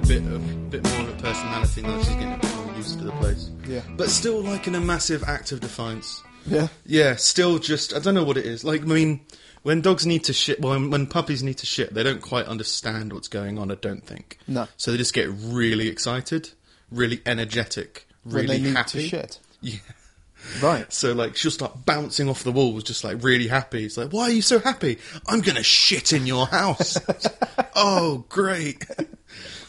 getting a bit of bit more of a personality now. She's getting a bit more used to the place. Yeah. but still like in a massive act of defiance. Yeah. Yeah, still just I don't know what it is. Like I mean, when dogs need to shit, well, when, when puppies need to shit, they don't quite understand what's going on. I don't think. No. So they just get really excited, really energetic, When really they need happy. to shit. Yeah. Right. So like she'll start bouncing off the walls, just like really happy. It's like, why are you so happy? I'm gonna shit in your house. oh, great.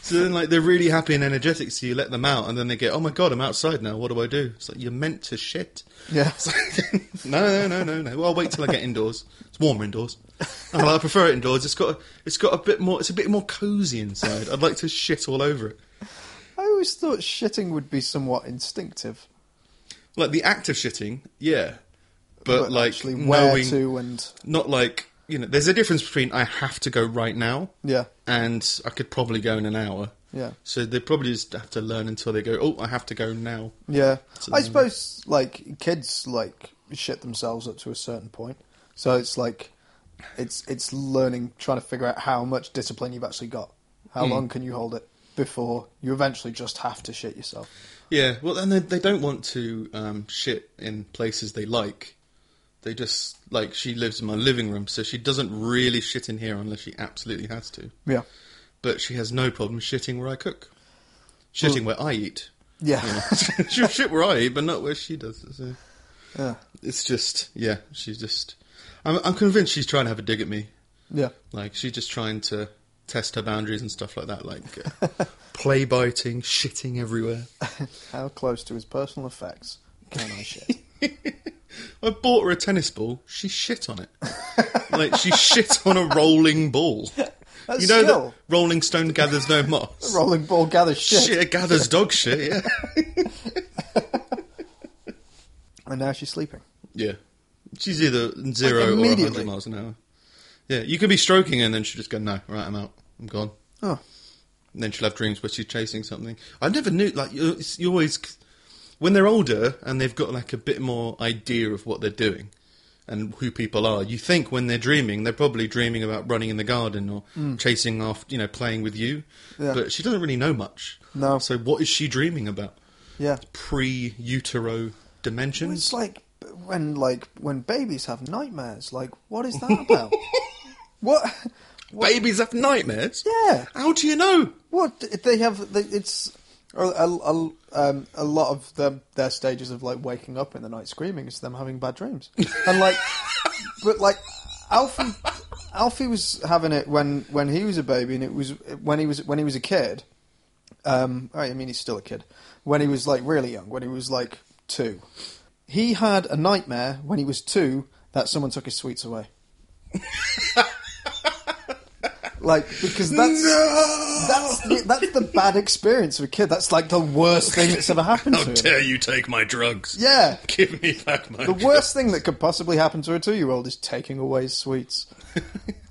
So then, like, they're really happy and energetic. So you let them out, and then they get, "Oh my god, I'm outside now. What do I do?" It's like you're meant to shit. Yeah. Like, no, no, no, no, no. Well, I'll wait till I get indoors. It's warmer indoors. I prefer it indoors. It's got, a, it's got a bit more. It's a bit more cozy inside. I'd like to shit all over it. I always thought shitting would be somewhat instinctive. Like the act of shitting, yeah, but, like actually where knowing, to and not like you know. There's a difference between I have to go right now yeah, and I could probably go in an hour. yeah, So they probably just have to learn until they go. Oh, I have to go now. yeah. So I suppose like kids like shit themselves up to a certain point, so it's like it's it's learning, trying to figure out how much discipline you've actually got. How Hmm. long can you hold it before you eventually just have to shit yourself? Yeah, well, and they, they don't want to um, shit in places they like. They just like she lives in my living room, so she doesn't really shit in here unless she absolutely has to. Yeah, But she has no problem shitting where I cook, shitting where I eat. yeah, You know? She'll shit where I eat, but not where she does. So yeah, it's just, yeah, she's just. I'm, I'm convinced she's trying to have a dig at me. yeah. Like she's just trying to test her boundaries and stuff like that, like uh, play biting, shitting everywhere. How close to his personal effects can I shit? I bought her a tennis ball. She shit on it. like she shit on a rolling ball. That's you know skill. that Rolling Stone gathers no moss. Rolling ball gathers shit. Shit gathers dog shit. Yeah. And now she's sleeping. Yeah. She's either zero or immediately? 100 miles an hour. Yeah, you could be stroking her and then she'll just go, no, right, I'm out. I'm gone. Oh, And then she'll have dreams where she's chasing something. I never knew, like, you, you always, when they're older and they've got, like, a bit more idea of what they're doing and who people are, you think when they're dreaming, they're probably dreaming about running in the garden or hmm. chasing off, you know, playing with you. Yeah. But she doesn't really know much. No. So what is she dreaming about? yeah. Pre utero dimensions? It's like when like when babies have nightmares. Like, what is that about? what? what? Babies have nightmares? Yeah. How do you know? What they have? They, it's a, a, a, um, a lot of them, their stages of like waking up in the night screaming is them having bad dreams. And like, but like Alfie, Alfie was having it when when he was a baby, and it was when he was when he was a kid. Um, I mean, he's still a kid. When he was like really young, when he was like two, he had a nightmare when he was two that someone took his sweets away. like because that's that's the, that's the bad experience of a kid. That's like the worst thing that's ever happened How to him. dare you take my drugs? Yeah, Give me back my the drugs. worst thing that could possibly happen to a two-year-old is taking away his sweets.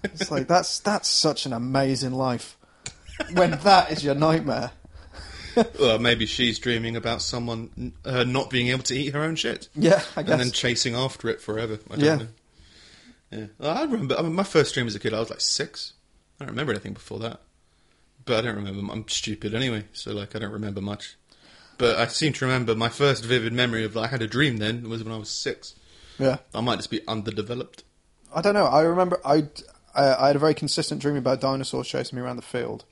it's like that's that's such an amazing life when that is your nightmare. Well, maybe she's dreaming about someone uh, not being able to eat her own shit. Yeah, I guess. And then chasing after it forever. I don't Yeah. know. Yeah. I remember, I mean, my first dream as a kid, I was like six. I don't remember anything before that. But I don't remember, I'm stupid anyway, so like I don't remember much. But I seem to remember my first vivid memory of I had a dream then was when I was six. yeah, I might just be underdeveloped. I don't know. I remember I I had a very consistent dream about dinosaurs chasing me around the field,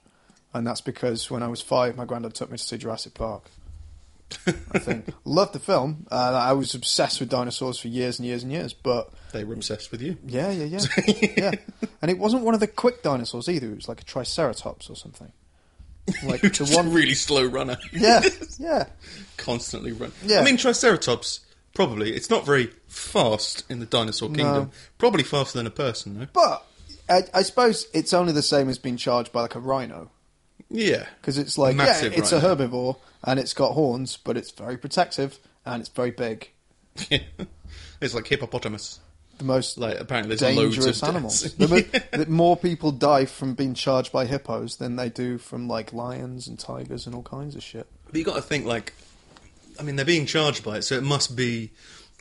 and that's because when I was five, my granddad took me to see Jurassic Park. I think loved the film. Uh, I was obsessed with dinosaurs for years and years and years, but They were obsessed with you. Yeah, yeah, yeah, yeah. And it wasn't one of the quick dinosaurs either. It was like a Triceratops or something. Like the one. a really slow runner. Yeah, yeah, Constantly run. Yeah. I mean, Triceratops, probably. It's not very fast in the dinosaur kingdom. Probably faster than a person, though. but I, I suppose it's only the same as being charged by like a rhino Yeah. because it's like Massive yeah, it's rhino. a herbivore and it's got horns, but it's very protective and it's very big. it's like hippopotamus. The most Like, apparently there's loads dangerous of animals. deaths. The mo- that more people die from being charged by hippos than they do from like lions and tigers and all kinds of shit. But you got to think, like, I mean, they're being charged by it, so it must be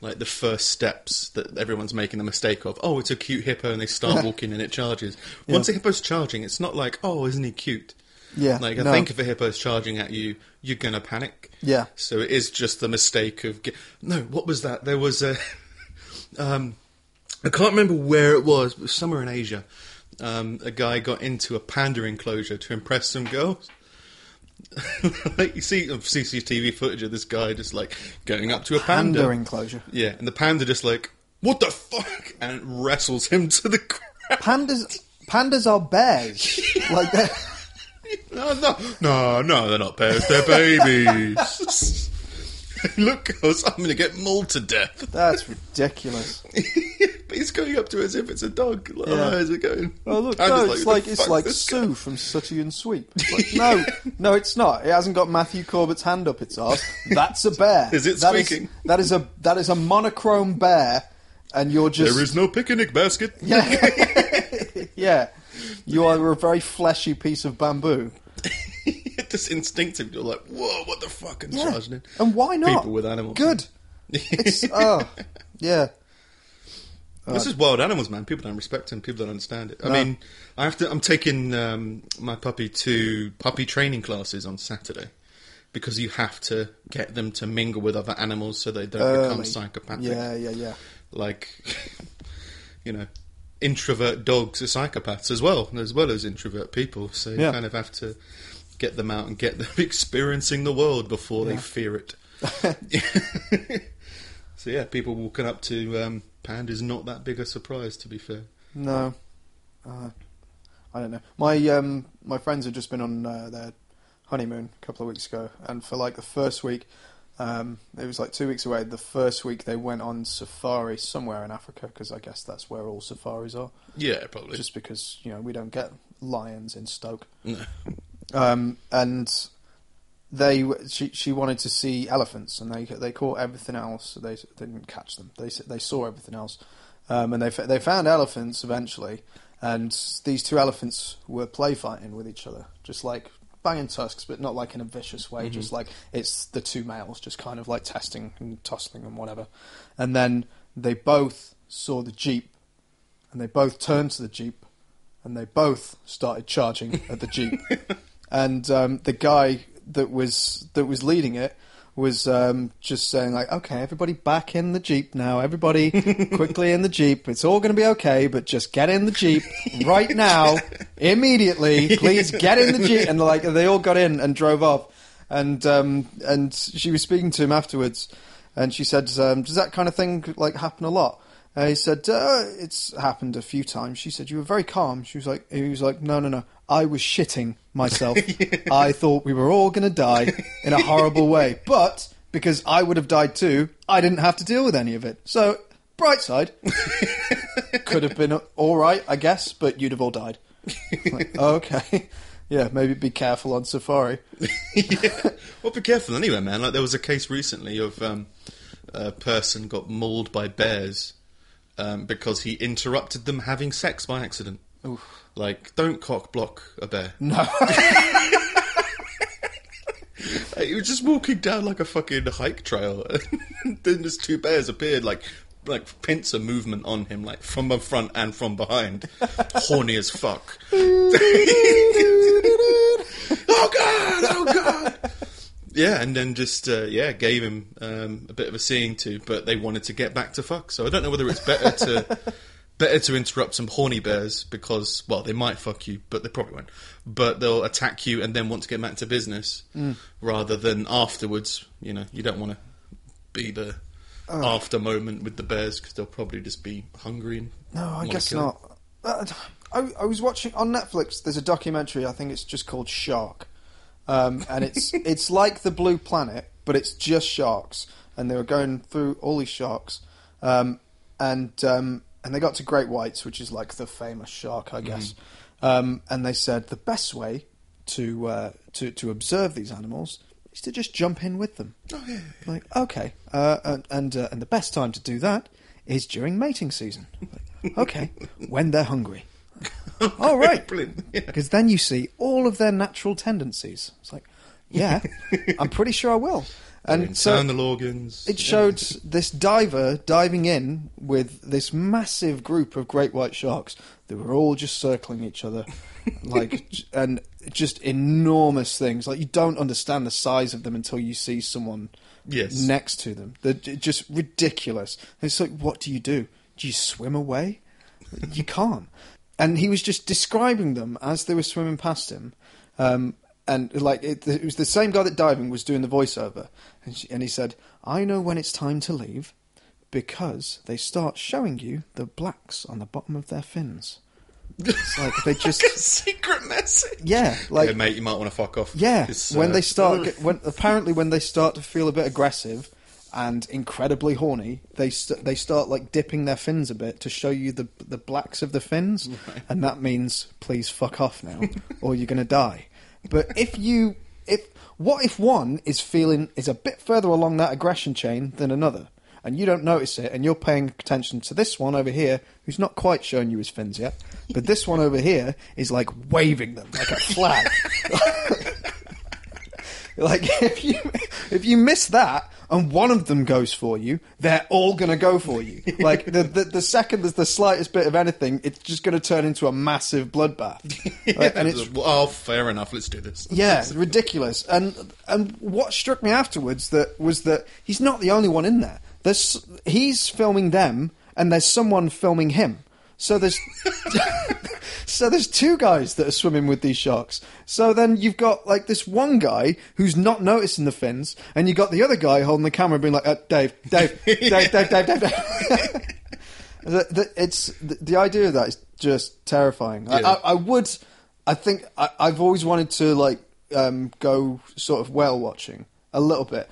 like the first steps that everyone's making the mistake of. Oh, it's a cute hippo, and they start walking and it charges. Once a hippo's charging, it's not like, oh, isn't he cute? Yeah, Like I no. think if a hippo's charging at you, you're gonna panic. Yeah. So it is just the mistake of ge- no. What was that? There was a. um, I can't remember where it was, but somewhere in Asia. Um, a guy got into a panda enclosure to impress some girls. like you see of CCTV footage of this guy just like going up to a panda. Panda enclosure. yeah, and the panda just like, what the fuck, and wrestles him to the ground. Pandas, pandas are bears. like they're, No, no, no, no, they're not bears, they're babies. Look, girls, I'm going to get mauled to death. that's ridiculous. but he's going up to it as if it's a dog. Like, Yeah. oh, how's it going? Oh look, I'm no, just it's like the it's fuck's like this Soo from Sooty and Sweep. It's like, no, no, it's not. It hasn't got Matthew Corbett's hand up its arse. That's a bear. Is it That squeaking? that is a that is a monochrome bear, and you're just There is no picnic basket. yeah, yeah. You are a very fleshy piece of bamboo. Just instinctively, you're like, whoa, what the fuck? And Yeah. charging in. And why not? People with animals. Good. It's oh, yeah. This is wild animals, man. People don't respect them. People don't understand it. I mean, I have to. I'm taking um, my puppy to puppy training classes on Saturday because you have to get them to mingle with other animals so they don't become Early. psychopathic. Yeah, yeah, yeah. Like, you know, introvert dogs are psychopaths as well, as well as introvert people. So you Yeah. kind of have to get them out and get them experiencing the world before they fear it. so yeah, people walking up to um, pandas is not that big a surprise, to be fair. No, uh, I don't know. My um, my friends had just been on uh, their honeymoon a couple of weeks ago, and for like the first week, um, it was like two weeks away. The first week they went on safari somewhere in Africa because I guess that's where all safaris are. Yeah, probably. Just because you know we don't get lions in Stoke, No. Um, and they she she wanted to see elephants, and they they caught everything else. They, they didn't catch them. They they saw everything else, um, and they they found elephants eventually. And these two elephants were play fighting with each other, just like banging tusks, but not like in a vicious way. Just like it's the two males, just kind of like testing and tussling and whatever. And then they both saw the jeep, and they both turned to the jeep, and they both started charging at the jeep. and um, the guy that was that was leading it was um, just saying like, "Okay, everybody back in the jeep now. Everybody quickly in the jeep. It's all going to be okay, but just get in the jeep right now, immediately. Please get in the jeep." And like they all got in and drove off. And um, and she was speaking to him afterwards, and she said, um, "Does that kind of thing like happen a lot?" And he said, uh, "It's happened a few times." She said, "You were very calm." She was like, "He was like, no, no, no. I was shitting myself. I thought we were all going to die in a horrible way, but because I would have died too, I didn't have to deal with any of it. So, bright side, could have been all right, I guess, but you'd have all died." Like, okay, yeah, maybe be careful on safari. yeah. Well, be careful anyway, man. Like there was a case recently of um, a person got mauled by bears um, because he interrupted them having sex by accident. Like, don't cock block a bear. No, Like, He was just walking down like a fucking hike trail, and then just two bears appeared, like like pincer movement on him, like from the front and from behind, horny as fuck. oh god! Oh god! Yeah, and then just uh, yeah, gave him um, a bit of a seeing to, but they wanted to get back to fuck. So I don't know whether it's better to better to interrupt some horny bears because well, they might fuck you, but they probably won't. But they'll attack you and then want to get back to business rather than afterwards. You know, you don't want to be the after moment with the bears because they'll probably just be hungry. And No, I guess not. Uh, I, I was watching on Netflix. There's a documentary. I think it's just called Shark, um, and it's it's like the Blue Planet, but it's just sharks. And they were going through all these sharks, um, and um, and they got to great whites, which is like the famous shark, I guess. Um, and they said the best way to uh, to to observe these animals is to just jump in with them. Oh yeah. Like, okay, uh, and and, uh, and the best time to do that is during mating season. Like, okay, when they're hungry. All right, because then you see all of their natural tendencies. It's like, yeah, I'm pretty sure I will. And so Turn the Lorgans. it showed this diver diving in with this massive group of great white sharks. They were all just circling each other, like, and just enormous things. Like you don't understand the size of them until you see someone Yes. next to them. They're just ridiculous. It's like, what do you do? Do you swim away? You can't. And he was just describing them as they were swimming past him. Um, and like it, it was the same guy that diving was doing the voiceover, and, she, and he said, "I know when it's time to leave, because they start showing you the blacks on the bottom of their fins. It's like they just, secret message. yeah, like yeah, mate, you might want to fuck off. yeah, It's, when uh, they start, get- when apparently when they start to feel a bit aggressive and incredibly horny, they st- they start like dipping their fins a bit to show you the the blacks of the fins, and that means please fuck off now, or you're gonna die. But if you if what if one is feeling is a bit further along that aggression chain than another? And you don't notice it, and you're paying attention to this one over here, who's not quite showing you his fins yet, but this one over here is like waving them like a flag. Like if you if you miss that and one of them goes for you, they're all gonna go for you. Like the the, the second there's the slightest bit of anything, it's just gonna turn into a massive bloodbath. Like, and it's oh, fair enough. Let's do this. yeah, it's ridiculous. And and what struck me afterwards that was that he's not the only one in there. There's he's filming them, and there's someone filming him. So there's so there's two guys that are swimming with these sharks. So then you've got like this one guy who's not noticing the fins, and you've got the other guy holding the camera, being like, uh, "Dave, Dave, Dave, Dave, Dave, Dave." Dave. the, the, it's the, the idea of that is just terrifying. I, Yeah. I, I would, I think I, I've always wanted to like um, go sort of whale watching a little bit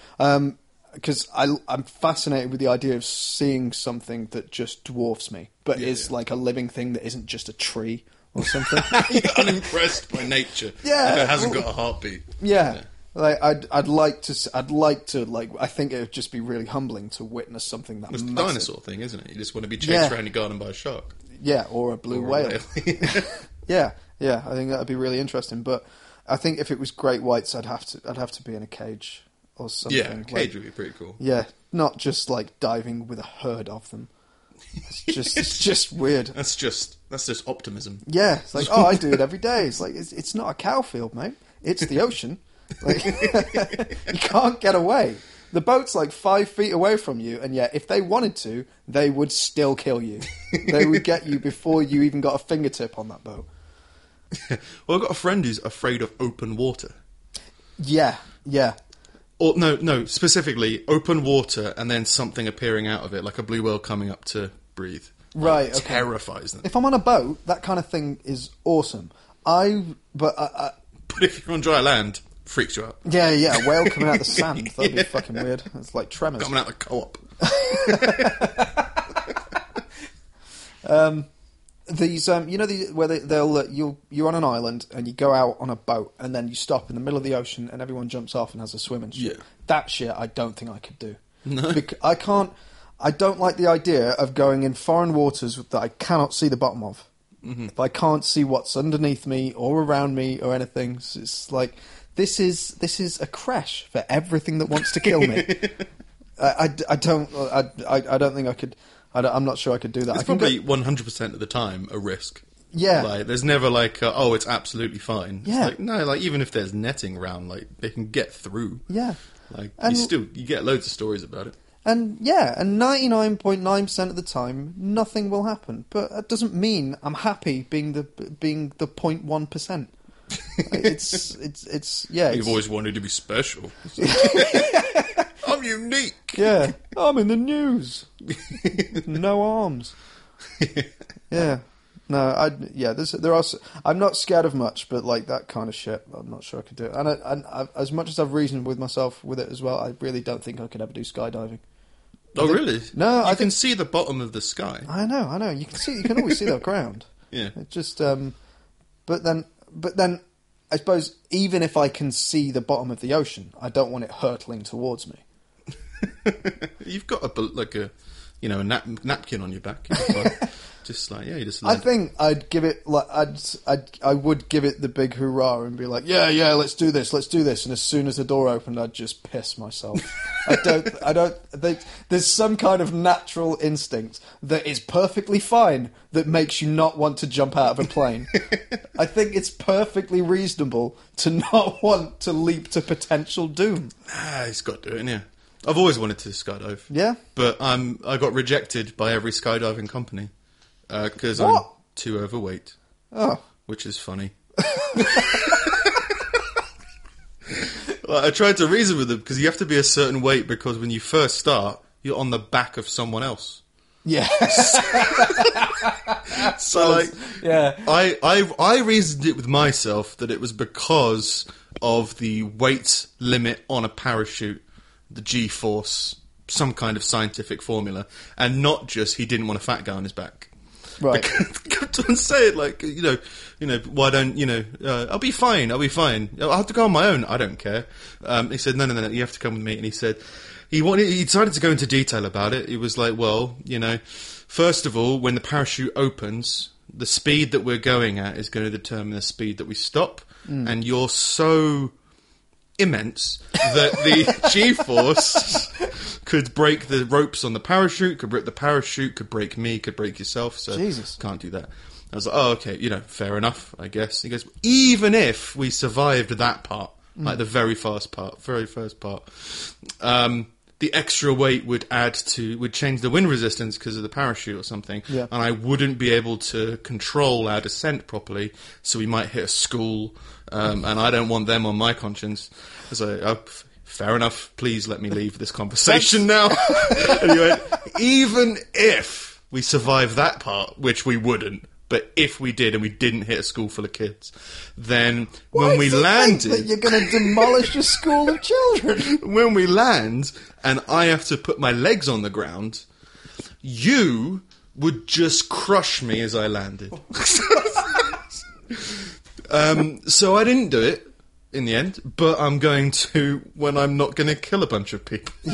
because I I'm fascinated with the idea of seeing something that just dwarfs me, but Yeah, is yeah. like a living thing that isn't just a tree or something. You're unimpressed by nature. Yeah, If it hasn't well- got a heartbeat. Yeah. Like I'd, I'd like to, I'd like to, like I think it would just be really humbling to witness something that It's the dinosaur thing, isn't it? You just want to be chased Yeah. around your garden by a shark. yeah, or a blue Or a whale. whale. Yeah, yeah, I think that would be really interesting. But I think if it was great whites, I'd have to, I'd have to be in a cage or something. yeah, like- cage would be pretty cool. yeah, not just like diving with a herd of them. It's just, it's just weird. That's just that's just optimism. Yeah, it's like, oh, I do it every day. It's like, it's, it's not a cow field, mate. It's the ocean. Like, you can't get away. The boat's like five feet away from you, and yet, if they wanted to, they would still kill you. They would get you before you even got a fingertip on that boat. Well, I've got a friend who's afraid of open water. Yeah, yeah. Or no, no, specifically open water and then something appearing out of it, like a blue whale coming up to breathe. Right, okay. terrifies them. If I'm on a boat, that kind of thing is awesome. I, but I, I, But if you're on dry land, freaks you out. yeah, yeah, a whale coming out of the sand. That'd be fucking weird. It's like tremors. Coming out the co-op. Um, these um you know the, where they, they'll uh, you'll you're on an island and you go out on a boat and then you stop in the middle of the ocean and everyone jumps off and has a swim and shit. Yeah. That shit I don't think I could do. No. Bec- I can't I don't like the idea of going in foreign waters that I cannot see the bottom of. Mm-hmm. If I can't see what's underneath me or around me or anything, it's- it's like this is this is a crash for everything that wants to kill me. I, I, I don't I, I, I don't think I could. I am not sure I could do that. It's I can go- probably one hundred percent of the time a risk. Yeah. like there's never like uh, oh it's absolutely fine. It's Yeah. like, no, like even if there's netting around, like they can get through. yeah. Like And- you still you get loads of stories about it. And yeah, and 99.9% of the time, nothing will happen. But that doesn't mean I'm happy being the being the 0.1%. it's it's it's yeah. You've It's, always wanted to be special. I'm unique. yeah. I'm in the news. no arms. Yeah. No, I yeah. There's there are. I'm not scared of much, but like that kind of shit, I'm not sure I could do it. And, I, and I, as much as I've reasoned with myself with it as well, I really don't think I could ever do skydiving. Oh really? No, you I can think- see the bottom of the sky. I know, I know. You can see, you can always see the ground. Yeah. It just, um, but then, but then, I suppose even if I can see the bottom of the ocean, I don't want it hurtling towards me. You've got a like a you know a nap- napkin on your back. Just like yeah, you just. I think I'd give it like I'd, I'd I would give it the big hurrah and be like, yeah, yeah, let's do this, let's do this. And as soon as the door opened, I'd just piss myself. I don't, I don't. They, there's some kind of natural instinct that is perfectly fine that makes you not want to jump out of a plane. I think it's perfectly reasonable to not want to leap to potential doom. ah, he's got to do it. Yeah, I've always wanted to skydive. Yeah. but um, I got rejected by every skydiving company because I'm What? too overweight, Oh, which is funny. Like, I tried to reason with them because you have to be a certain weight because when you first start, you're on the back of someone else. yeah, So like, yeah. I, I I reasoned it with myself that it was because of the weight limit on a parachute, the G force, some kind of scientific formula, and not just he didn't want a fat guy on his back. Right. Don't say it like you know, you know. Why don't you know? Uh, I'll be fine. I'll be fine. I'll have to go on my own. I don't care. Um, he said, no, no, no, no. You have to come with me. And he said, he wanted. He decided to go into detail about it. He was like, well, you know, first of all, when the parachute opens, the speed that we're going at is going to determine the speed that we stop. And you're so immense that the G-force could break the ropes on the parachute, could break the parachute, could break me, could break yourself. So Jesus. can't do that. I was like, oh, okay, you know, fair enough, I guess. He goes, even if we survived that part, like the very first part, very first part, um, the extra weight would add to, would change the wind resistance because of the parachute or something, Yeah. and I wouldn't be able to control our descent properly, so we might hit a school, um, and I don't want them on my conscience. So, uh, fair enough. Please let me leave this conversation now. and he went, even if we survive that part, which we wouldn't, but if we did and we didn't hit a school full of kids, then Why when we do you think landed, that you're going to demolish a school of children. when we land and I have to put my legs on the ground, you would just crush me as I landed. um, so I didn't do it in the end, but I'm going to when I'm not going to kill a bunch of people.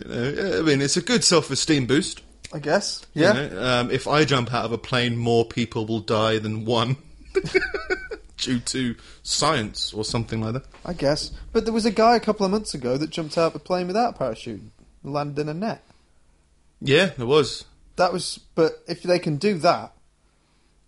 You know, I mean, it's a good self-esteem boost. I guess. you Yeah. know. Um, if I jump out of a plane, more people will die than one due to science or something like that. I guess. But there was a guy a couple of months ago that jumped out of a plane without a parachute, and landed in a net. Yeah, there was. That was. But if they can do that,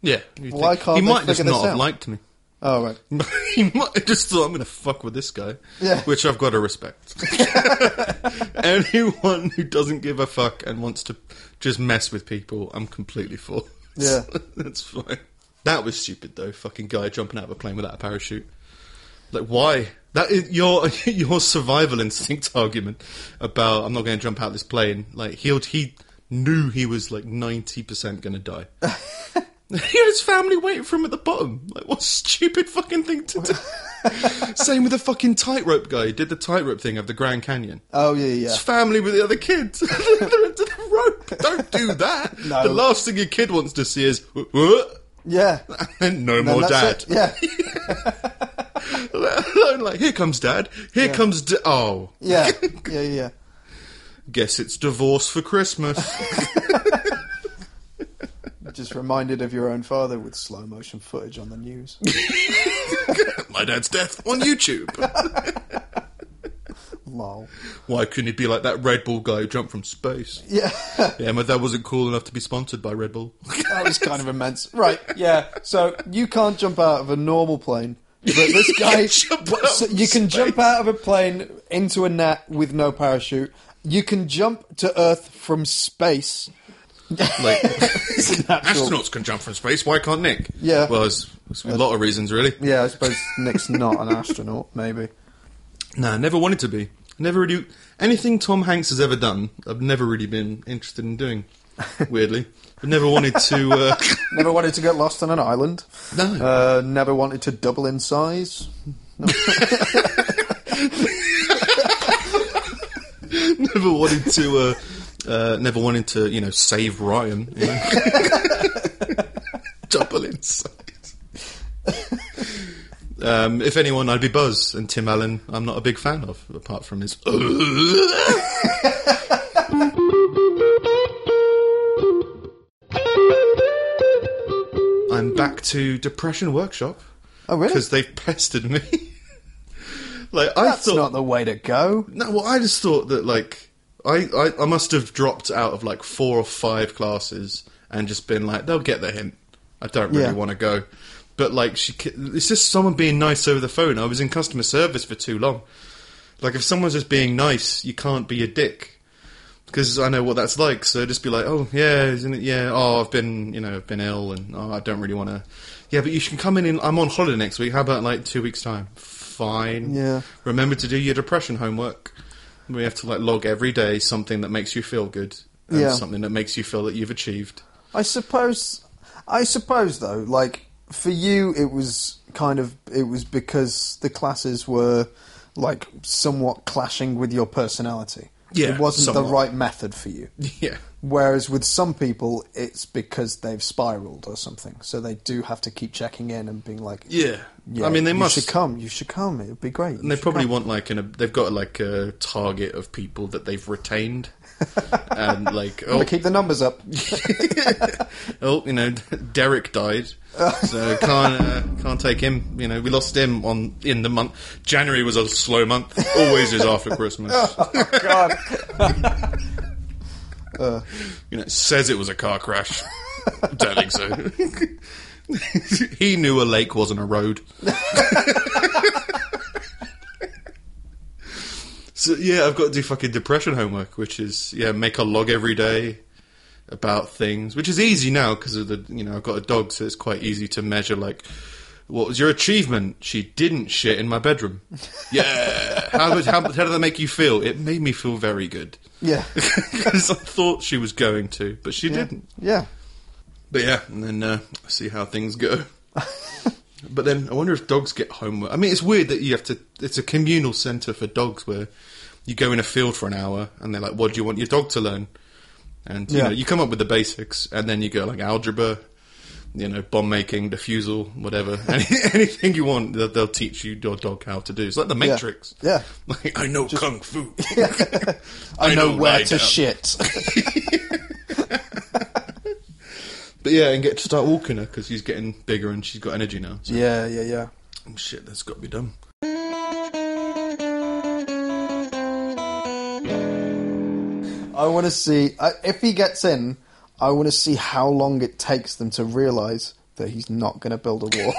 Yeah. you Why think- can't he they might just figure this not have out? liked me. oh right. he might have just thought I'm going to fuck with this guy, Yeah. which I've got to respect. Anyone who doesn't give a fuck and wants to just mess with people, I'm completely for. Yeah. that's fine. That was stupid though. Fucking guy jumping out of a plane without a parachute. Like why? That is your your survival instinct argument about I'm not going to jump out this plane. Like he he knew he was like ninety percent going to die. He had his family waiting for him at the bottom. Like, what stupid fucking thing to do. Same with the fucking tightrope guy. He did the tightrope thing of the Grand Canyon. Oh yeah, yeah. His family with the other kids. They're into the rope. Don't do that. No. The last thing your kid wants to see is, what? Yeah. And no more dad. it. Yeah. like, here comes dad. Here Yeah. comes. Da- oh. Yeah. Yeah. Yeah. Guess it's divorce for Christmas. Just reminded of your own father with slow motion footage on the news. My dad's death on YouTube. Lol. Why couldn't he be like that Red Bull guy who jumped from space? Yeah. Yeah, my dad wasn't cool enough to be sponsored by Red Bull. That was kind of immense. Right, yeah. So you can't jump out of a normal plane. But this guy, so you can space. jump out of a plane into a net with no parachute. You can jump to Earth from space. Like, It's a natural- astronauts can jump from space. Why can't Nick? Yeah. Well, there's, there's a lot of reasons, really. Yeah, I suppose Nick's not an astronaut. Maybe. Nah, never wanted to be. Never really. Anything Tom Hanks has ever done, I've never really been interested in doing. Weirdly, I've never wanted to. Uh, Never wanted to get lost on an island. no, Uh, never wanted to double in size. never wanted to. Uh, uh, never wanting to, you know, save Ryan. You know? Double insight. Um, if anyone, I'd be Buzz, and Tim Allen, I'm not a big fan of, apart from his. I'm back to Depression Workshop. Oh, really? Because they've pestered me. like I That's thought, not the way to go. No, well, I just thought that like I, I I must have dropped out of like four or five classes and just been like they'll get the hint. I don't really Yeah. want to go, but like she, it's just someone being nice over the phone. I was in customer service for too long. Like if someone's just being nice, you can't be a dick because I know what that's like. So just be like, oh yeah, isn't it? Yeah, oh I've been you know I've been ill and oh, I don't really want to. Yeah, but you can come in. in I'm on holiday next week. How about like two weeks time? Fine. Yeah. Remember to do your depression homework. We have to like log every day something that makes you feel good and Yeah. something that makes you feel that you've achieved. I suppose. I suppose though, like for you, it was kind of it was because the classes were like somewhat clashing with your personality. Yeah, it wasn't the right method for you. Yeah. Whereas with some people, it's because they've spiraled or something, so they do have to keep checking in and being like, Yeah. yeah, I mean, they you must. should come. You should come. It would be great. And You they probably come." want like an. A, they've got like a target of people that they've retained, and like oh, keep the numbers up. oh, you know, Derek died, so can't uh, can't take him. You know, we lost him on in the month. January was a slow month. Always is after Christmas. God. You know, says it was a car crash. Don't think so. he knew a lake wasn't a road. So yeah, I've got to do fucking depression homework, which is yeah, make a log every day about things, which is easy now because of the you know I've got a dog, so it's quite easy to measure like. What was your achievement? She didn't shit in my bedroom. Yeah. How, did- how, how did that make you feel? It made me feel very good Yeah. because I thought she was going to, but she yeah. didn't. Yeah. But yeah, and then uh, see how things go. but then I wonder if dogs get homework. I mean, it's weird that you have to. It's a communal centre for dogs where you go in a field for an hour and they're like, "What do you want your dog to learn?" And you Yeah. know, you come up with the basics, and then you go like algebra, you know, bomb making, diffusal, whatever, Any, anything you want, they'll, they'll teach you your dog how to do. It's like the Matrix. Yeah. Like I know kung fu. I, know, where to down. shit. But yeah, and get to start walking her because she's getting bigger and she's got energy now. So yeah, yeah, yeah. oh, shit, that's got to be done. I want to see I, if he gets in. I want to see how long it takes them to realise that he's not going to build a wall.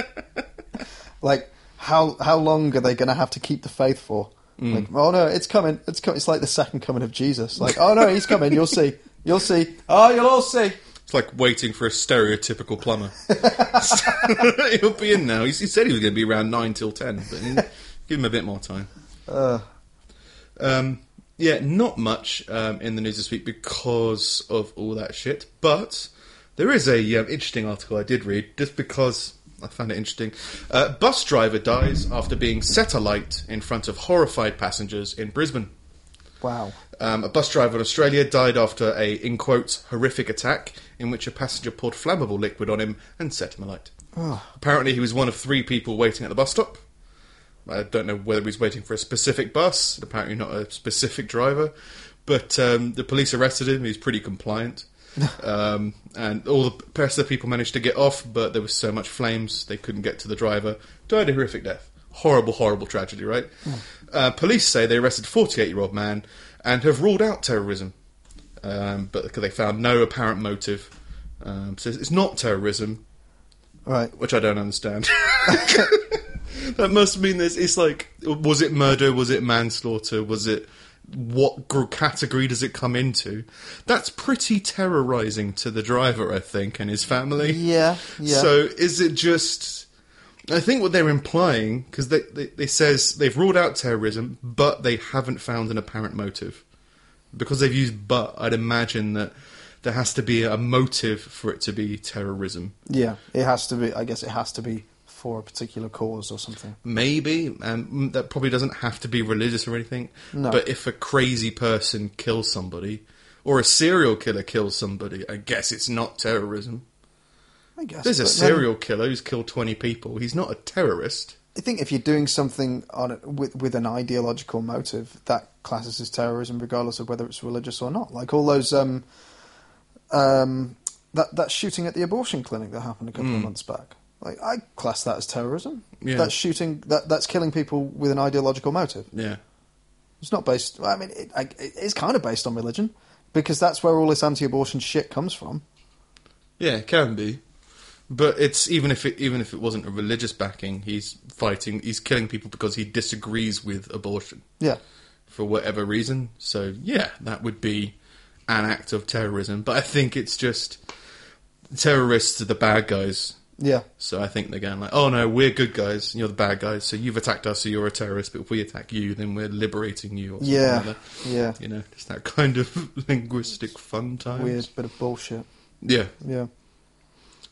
like how how long are they going to have to keep the faith for? Mm. Like, oh no, it's coming. It's coming. It's like the second coming of Jesus. Like, oh no, he's coming. You'll see. You'll see. Oh, you'll all see. It's like waiting for a stereotypical plumber. He'll be in now. He, said he was going to be around nine till ten, but give him a bit more time. Uh, Um, yeah, not much um, in the news this week because of all that shit. But there is a um, interesting article I did read just because I found it interesting. Uh, bus driver dies after being set alight in front of horrified passengers in Brisbane. wow. Um, a bus driver in Australia died after a, in quotes, horrific attack in which a passenger poured flammable liquid on him and set him alight. Apparently, he was one of three people waiting at the bus stop. I don't know whether he's waiting for a specific bus, apparently not a specific driver, but um, the police arrested him. He's pretty compliant. um, and all the rest of the people managed to get off, but there was so much flames they couldn't get to the driver. Died a horrific death. Horrible, horrible tragedy, right? Uh, police say they arrested a 48 year old man and have ruled out terrorism, um, but they found no apparent motive. Um, so it's not terrorism, Right. which I don't understand. that must mean there's. It's like, was it murder? Was it manslaughter? Was it what category does it come into? That's pretty terrorizing to the driver, I think, and his family. Yeah. Yeah. So is it just? I think what they're implying because they, they they says they've ruled out terrorism, but they haven't found an apparent motive. Because they've used "but," I'd imagine that there has to be a motive for it to be terrorism. yeah. It has to be. I guess it has to be for a particular cause or something. Maybe, and that probably doesn't have to be religious or anything. No. But if a crazy person kills somebody, or a serial killer kills somebody, I guess it's not terrorism. I guess. There's a but then- serial killer who's killed 20 people. He's not a terrorist. I think if you're doing something on it with with an ideological motive, that classes as terrorism, regardless of whether it's religious or not. Like all those um, um, that that shooting at the abortion clinic that happened a couple of months back. Like I class that as terrorism. Yeah. That's shooting. That that's killing people with an ideological motive. Yeah. It's not based. I mean, it, it is kind of based on religion because that's where all this anti-abortion shit comes from. Yeah, it can be. But it's even if it even if it wasn't a religious backing, he's fighting he's killing people because he disagrees with abortion Yeah, for whatever reason. So yeah, that would be an act of terrorism. But I think it's just terrorists are the bad guys. yeah, So I think they're going like, oh no, we're good guys, and you're the bad guys. So you've attacked us, so you're a terrorist. But if we attack you, then we're liberating you. Or something yeah, like yeah. You know, just that kind of linguistic fun times. Weird bit of bullshit. Yeah. Yeah,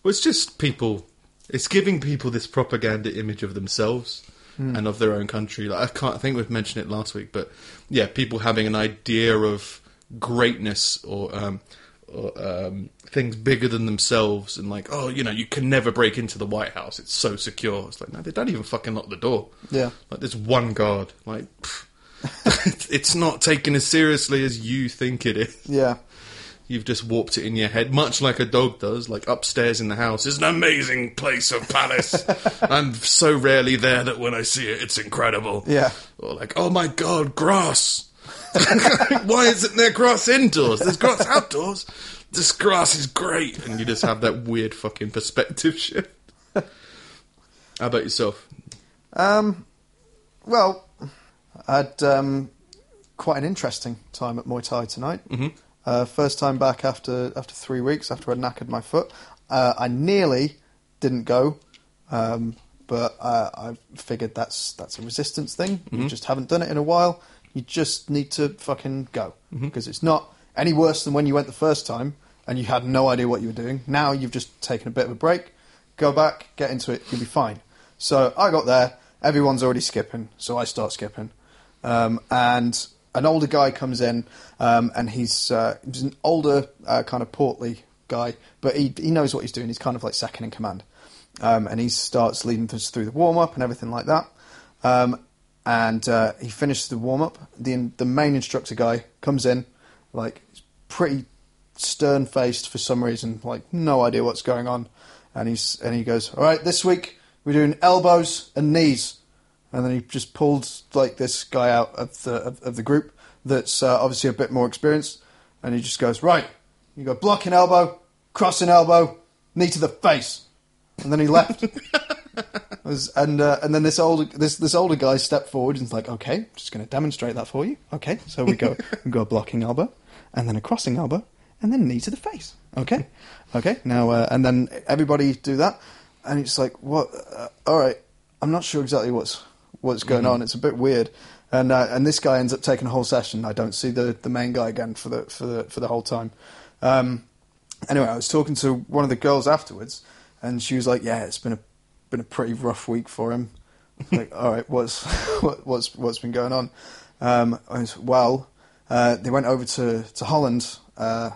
Well, it's just people. It's giving people this propaganda image of themselves and of their own country. Like I can't I think we've mentioned it last week, but yeah, people having an idea of greatness or, um, or um, things bigger than themselves, and like, oh, you know, you can never break into the White House; it's so secure. It's like, no, they don't even fucking lock the door. yeah, Like, there's one guard. Like, it's not taken as seriously as you think it is. yeah, You've just warped it in your head, much like a dog does. Like upstairs in the house is an amazing place of palace. I'm so rarely there that when I see it, it's incredible. yeah. Or like, oh my god, grass. Why isn't there grass indoors? There's grass outdoors. This grass is great, and you just have that weird fucking perspective shift. How about yourself? Um, well, I had um, quite an interesting time at Muay Thai tonight. Mm-hmm. Uh, first time back after after three weeks after I'd knackered my foot. Uh, I nearly didn't go, um, but uh, I figured that's that's a resistance thing. You just haven't done it in a while. You just need to fucking go because it's not any worse than when you went the first time and you had no idea what you were doing. Now you've just taken a bit of a break. Go back, get into it. You'll be fine. So I got there. Everyone's already skipping, so I start skipping. Um, and an older guy comes in, um, and he's, uh, he's an older, uh, kind of portly guy, but he he knows what he's doing. He's kind of like second in command, um, and he starts leading us through the warm up and everything like that. Um, and uh, he finishes the warm up. The the main instructor guy comes in, like pretty stern faced for some reason, like no idea what's going on, and he's and he goes, "All right, this week we're doing elbows and knees." And then he just pulled like this guy out of the of, of the group that's uh, obviously a bit more experienced, and he just goes right. You go blocking elbow, crossing elbow, knee to the face, and then he left. Was- and uh, and then this older this this older guy stepped forward and was like, okay, just going to demonstrate that for you. Okay, so we go we go blocking elbow, and then a crossing elbow, and then knee to the face. Okay, okay. Now uh, and then everybody do that, and it's like, what? Uh, all right, I'm not sure exactly what's what's going on. It's a bit weird. And uh, and this guy ends up taking a whole session. I don't see the, the main guy again for the for the for the whole time. Um, anyway, I was talking to one of the girls afterwards, and she was like, "Yeah, it's been a been a pretty rough week for him." Like, all right, what's what, what's what's been going on? Um, I was, well, uh, they went over to to Holland uh,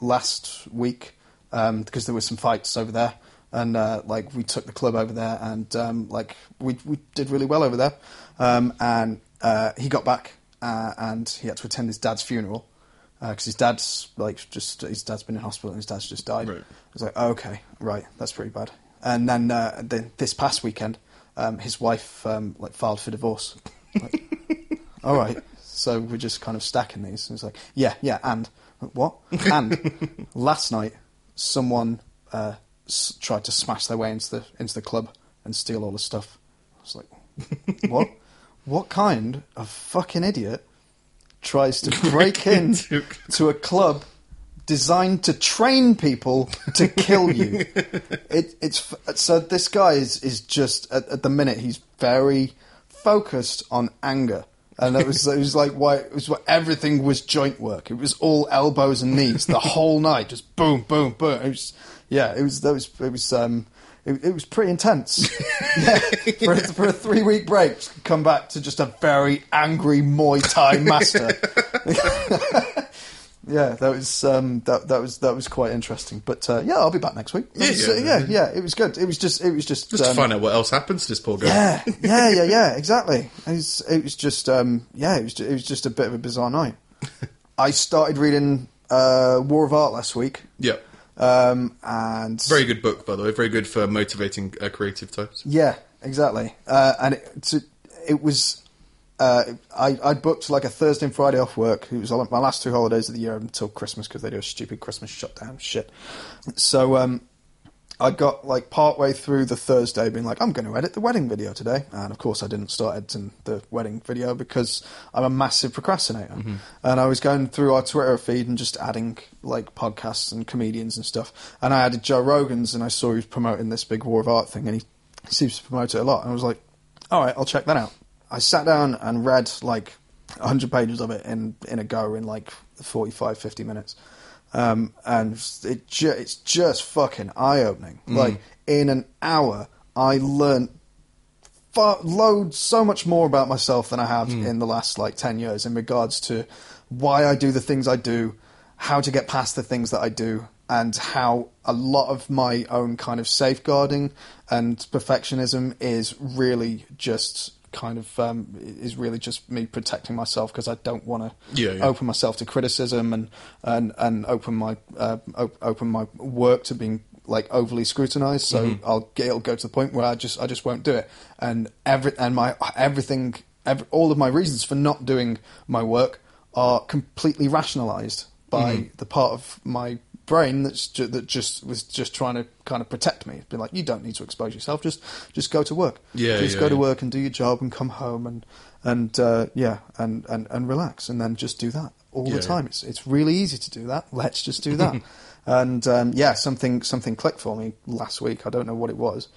last week um, because there were some fights over there, and uh, like we took the club over there, and um, like we we did really well over there, um, and uh, he got back uh, and he had to attend his dad's funeral because his dad's like just his dad's been in hospital and his dad's just died. Right. I was like, oh, okay, right, that's pretty bad. And then uh, then this past weekend, um, his wife um, like filed for divorce. Like, all right, so we're just kind of stacking these. And it's like, yeah, yeah, and what? And last night, someone uh, s- tried to smash their way into the into the club and steal all the stuff. I was like, what? what kind of fucking idiot tries to break in to a club designed to train people to kill you? It, it's so this guy is is just at, at the minute he's very focused on anger. And it was, it was like why it was what everything was joint work. It was all elbows and knees the whole night, just boom, boom, boom. It was, yeah, it was that was it was um, it, it was pretty intense. yeah, for, a- for a three week break, come back to just a very angry Muay Thai master. yeah, that was um, that that was that was quite interesting. But uh, yeah, I'll be back next week. Yeah, was, yeah, uh, yeah, yeah. It was good. It was just it was just Just to um, find out what else happens to this poor guy. yeah, yeah, yeah, yeah, exactly. It was, it was just, um, yeah, it was, it was just a bit of a bizarre night. I started reading uh, War of Art last week, Yeah. Um, and Very good book, by the way. Very good for motivating uh, creative types. yeah, exactly. Uh, and it, to, it was. Uh, I, I booked like a Thursday and Friday off work. It was my last two holidays of the year until Christmas because they do a stupid Christmas shutdown shit. So um, I got like partway through the Thursday being like, I'm going to edit the wedding video today. And of course, I didn't start editing the wedding video because I'm a massive procrastinator. Mm-hmm. And I was going through our Twitter feed and just adding like podcasts and comedians and stuff. And I added Joe Rogan's and I saw he was promoting this big War of Art thing and he seems to promote it a lot. And I was like, all right, I'll check that out. I sat down and read like 100 pages of it in, in a go in like 45, 50 minutes. Um, and it ju- it's just fucking eye opening. Like in an hour, I learned far, load so much more about myself than I have in the last like 10 years in regards to why I do the things I do, how to get past the things that I do, and how a lot of my own kind of safeguarding and perfectionism is really just kind of um, is really just me protecting myself because I don't want to Yeah, yeah. open myself to criticism and and and open my uh, op- open my work to being like overly scrutinized. So Mm-hmm. I'll get, it'll go to the point where I just I just won't do it. And every and my everything ev all of my reasons for not doing my work are completely rationalized by Mm-hmm. the part of my brain that's ju- that just was just trying to kind of protect me. Be like, you don't need to expose yourself. Just just go to work. Yeah, just yeah, go to yeah. work and do your job and come home and and uh, yeah and, and and relax and then just do that all the time. It's it's really easy to do that. Let's just do that. and um, yeah, something something clicked for me last week. I don't know what it was,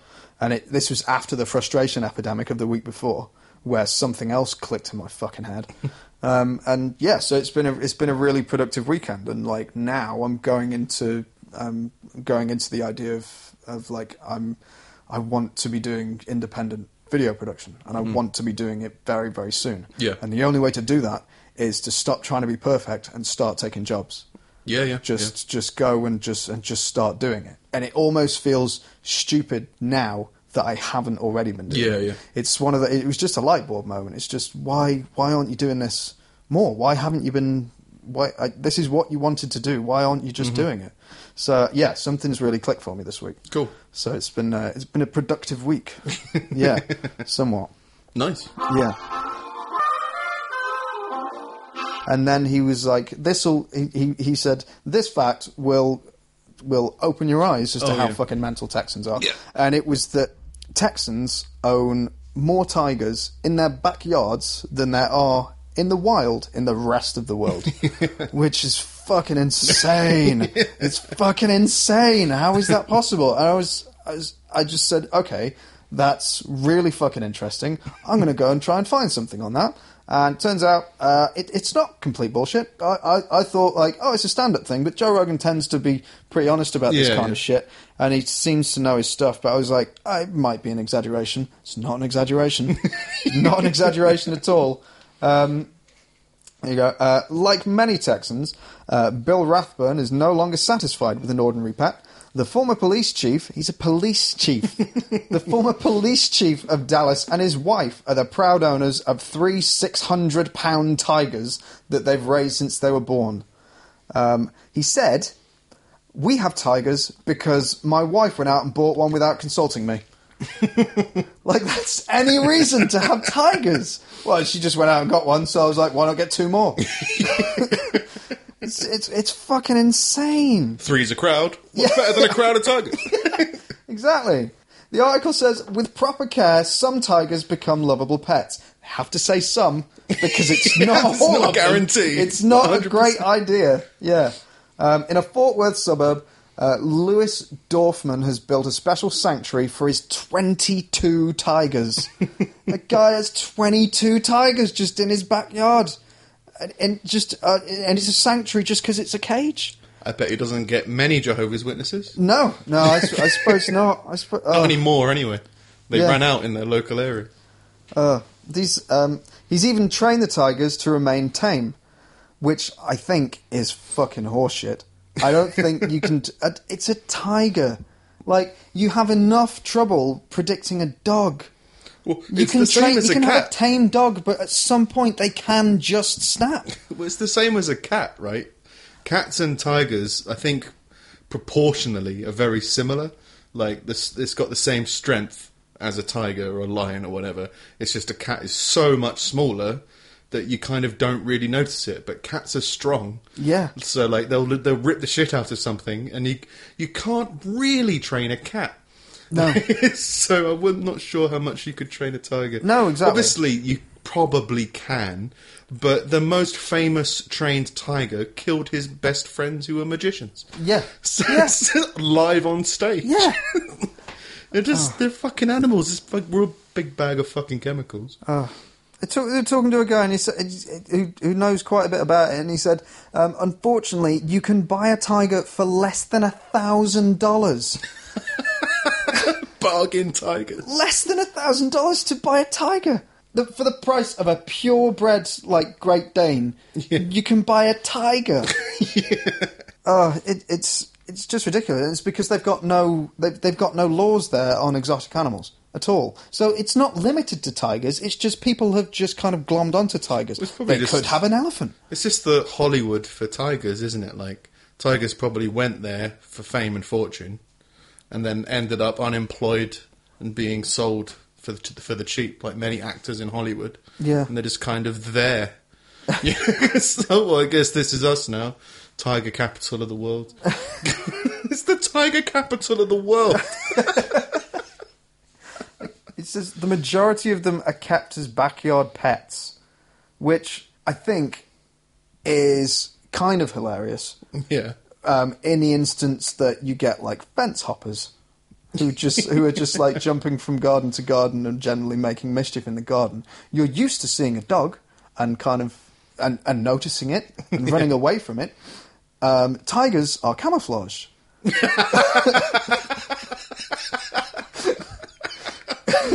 and it this was after the frustration epidemic of the week before, where something else clicked in my fucking head. um, and yeah, so it's been a it's been a really productive weekend, and like now I'm going into um, going into the idea of of like I'm I want to be doing independent video production, and I want to be doing it very very soon. Yeah. and the only way to do that is to stop trying to be perfect and start taking jobs Yeah, yeah. just just go and just and just start doing it. And it almost feels stupid now that I haven't already been doing Yeah, yeah. It's one of the it was just a light bulb moment. It's just why why aren't you doing this more? Why haven't you been why I, this is what you wanted to do. Why aren't you just Mm-hmm. doing it? So yeah, something's really clicked for me this week. Cool. So it's been uh, it's been a productive week. yeah, somewhat. Nice. Yeah. And then he was like, "This'll." He, he he said, "This fact will will open your eyes as to Oh, how yeah. fucking mental Texans are." Yeah. And it was that Texans own more tigers in their backyards than there are in the wild in the rest of the world, which is fucking insane. it's fucking insane. How is that possible? And I was, I was, I just said, okay, that's really fucking interesting. I'm going to go and try and find something on that. And turns out uh, it, it's not complete bullshit. I, I, I thought like, oh, it's a stand-up thing, but Joe Rogan tends to be pretty honest about this Yeah, kind yeah. of shit, and he seems to know his stuff. But I was like, oh, it might be an exaggeration. It's not an exaggeration. not an exaggeration at all. Um, there you go. Uh, like many Texans, uh, Bill Rathburn is no longer satisfied with an ordinary pet. The former police chief, he's a police chief. the former police chief of Dallas and his wife are the proud owners of three 600 pound tigers that they've raised since they were born. Um, he said, We have tigers because my wife went out and bought one without consulting me. like, that's any reason to have tigers. Well, she just went out and got one, so I was like, why not get two more? it's, it's, it's fucking insane. Three's a crowd. What's better than a crowd of tigers? Exactly. The article says, with proper care, some tigers become lovable pets. They have to say some because it's not It's all not guaranteed. It's not a 100%. great idea. Yeah. Um, in a Fort Worth suburb, uh, Louis Dorfman has built a special sanctuary for his 22 tigers. the guy has 22 tigers just in his backyard. And, and just uh, and it's a sanctuary just because it's a cage. I bet he doesn't get many Jehovah's Witnesses. No, no, I suppose not. I suppose Not anymore, anyway. They Yeah. ran out in their local area. Uh, these, um, he's even trained the tigers to remain tame, which I think is fucking horseshit. I don't think you can. T- uh, it's a tiger. Like you have enough trouble predicting a dog. Well, You can train. You a can have a tame dog, but at some point they can just snap. Well, it's the same as a cat, right? Cats and tigers, I think, proportionally are very similar. Like this, it's got the same strength as a tiger or a lion or whatever. It's just a cat is so much smaller that you kind of don't really notice it. But cats are strong. Yeah. So like they'll they'll rip the shit out of something, and you you can't really train a cat. No. so I'm not sure how much you could train a tiger. No, exactly. Obviously, you probably can, but the most famous trained tiger killed his best friends who were magicians. Yeah. So Yeah. it's live on stage. Yeah. They're just they're fucking animals. It's like we're a big bag of fucking chemicals. Oh. They're, they're talking to a guy and he said, who, who knows quite a bit about it, and he said, um, "Unfortunately, you can buy a tiger for less than a thousand dollars. Bargain tigers. Less than a thousand dollars to buy a tiger the, for the price of a purebred like Great Dane. You can buy a tiger. Oh, it, it's it's just ridiculous. It's because they've got no they've, they've got no laws there on exotic animals at all. So it's not limited to tigers. It's just people have just kind of glommed onto tigers. They just- could have an elephant. It's just the Hollywood for tigers, isn't it? Like tigers probably went there for fame and fortune, and then ended up unemployed and being sold for the, for the cheap, like many actors in Hollywood. Yeah. and they're just kind of there. So well, I guess this is us now, tiger capital of the world. it's the tiger capital of the world. It says the majority of them are kept as backyard pets, which I think is kind of hilarious. yeah, um, in the instance that you get like fence hoppers who just who are just like jumping from garden to garden and generally making mischief in the garden. You're used to seeing a dog and kind of and, and noticing it and running away from it. Um, tigers are camouflaged.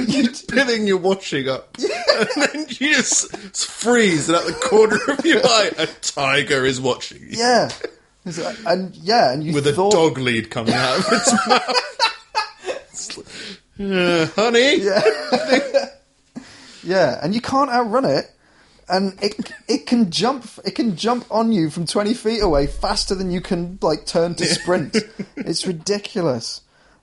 You pinning your washing up, and then you just freeze, and at the corner of your eye, a tiger is watching you. Yeah, and yeah, and you with a dog lead coming out of its mouth. "Uh, honey, Yeah. yeah, and you can't outrun it, and it it can jump it can jump on you from twenty feet away faster than you can like turn to sprint. it's ridiculous.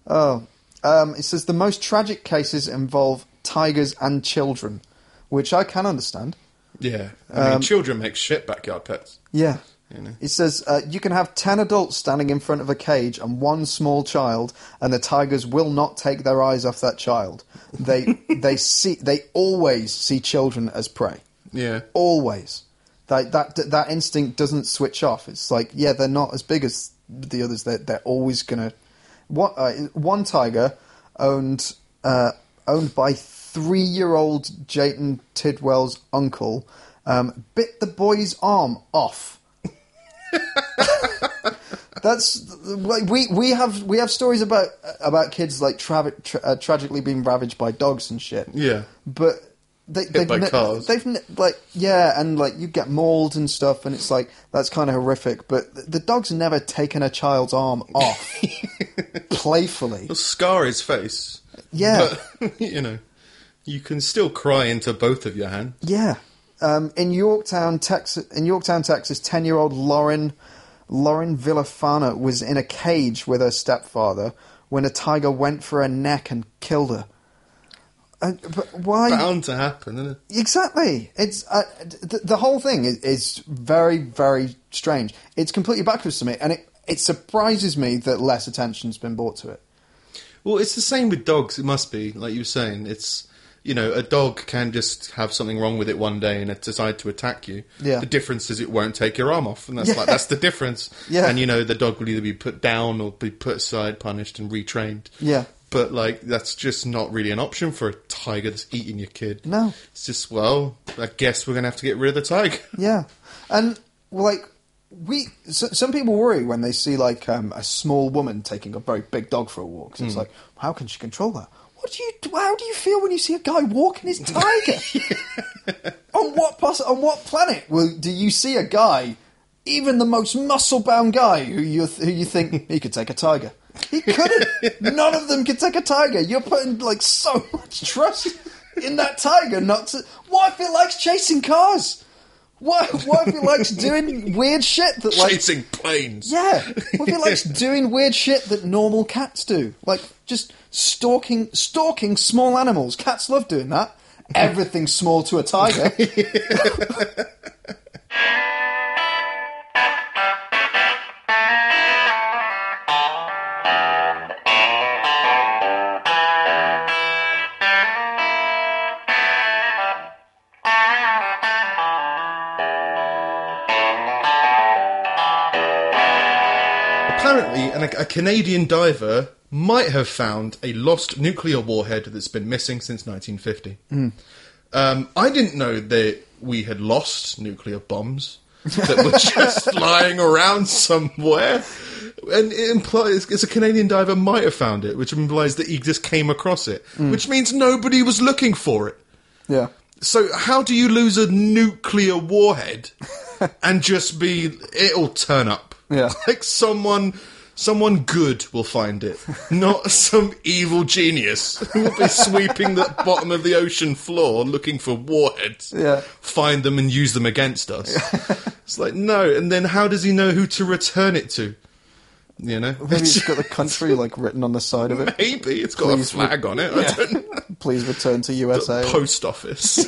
Oh, um, it says the most tragic cases involve tigers and children, which I can understand. yeah. I mean, Um, children make shit backyard pets. Yeah. You know. It says uh, you can have 10 adults standing in front of a cage and one small child, and the tigers will not take their eyes off that child. They, they, see, they always see children as prey. Yeah, Always. That, that, that instinct doesn't switch off. It's like, yeah, they're not as big as the others. They're, they're always going to. One, uh, one tiger owned, uh, owned by three year old Jayton Tidwell's uncle um, bit the boy's arm off. That's like we we have we have stories about about kids like tra- tra- uh, tragically being ravaged by dogs and shit. yeah. But they, they've by ne- cars. They've ne- like yeah, and like you get mauled and stuff, and it's like that's kind of horrific. But the, the dog's never taken a child's arm off playfully. It'll scar his face. Yeah. But, you know, you can still cry into both of your hands. Yeah. Um, in Yorktown, Texas, in Yorktown, Texas, ten-year-old Lauren Lauren Villafana was in a cage with her stepfather when a tiger went for her neck and killed her. Uh, but why? Bound to happen, isn't it? Exactly. It's uh, the, the whole thing is, is very, very strange. It's completely backwards to me, and it it surprises me that less attention's been brought to it. Well, it's the same with dogs. It must be like you were saying. It's you know a dog can just have something wrong with it one day and it decide to attack you. Yeah. The difference is it won't take your arm off, and that's Yeah. like that's the difference. Yeah. And you know the dog will either be put down or be put aside, punished, and retrained. Yeah. But like that's just not really an option for a tiger that's eating your kid. No. It's just well, I guess we're gonna have to get rid of the tiger. Yeah, and like we, so, some people worry when they see like um, a small woman taking a very big dog for a walk. 'cause It's like, how can she control that? What do you? How do you feel when you see a guy walking his tiger? on what On what planet will do you see a guy, even the most muscle-bound guy, who you who you think he could take a tiger? He couldn't. None of them could take a tiger. You're putting like so much trust in that tiger not to. What if it likes chasing cars? What? What if he likes doing weird shit that like Chasing planes. Yeah. What if he likes doing weird shit that normal cats do? Like just stalking stalking small animals. Cats love doing that. Everything's small to a tiger. Apparently, an, a Canadian diver might have found a lost nuclear warhead that's been missing since 1950. Um, I didn't know that we had lost nuclear bombs that were just lying around somewhere. And it implies it's a Canadian diver might have found it, which implies that he just came across it, which means nobody was looking for it. yeah. So how do you lose a nuclear warhead and just be it'll turn up? Yeah. Like someone someone good will find it, not some evil genius who will be sweeping the bottom of the ocean floor looking for warheads. Yeah. Find them and use them against us. it's like no, and then how does he know who to return it to? You know? Maybe it's got the country like written on the side of it. Maybe it's got Please a flag on it. I don't know. Please return to USA. post office.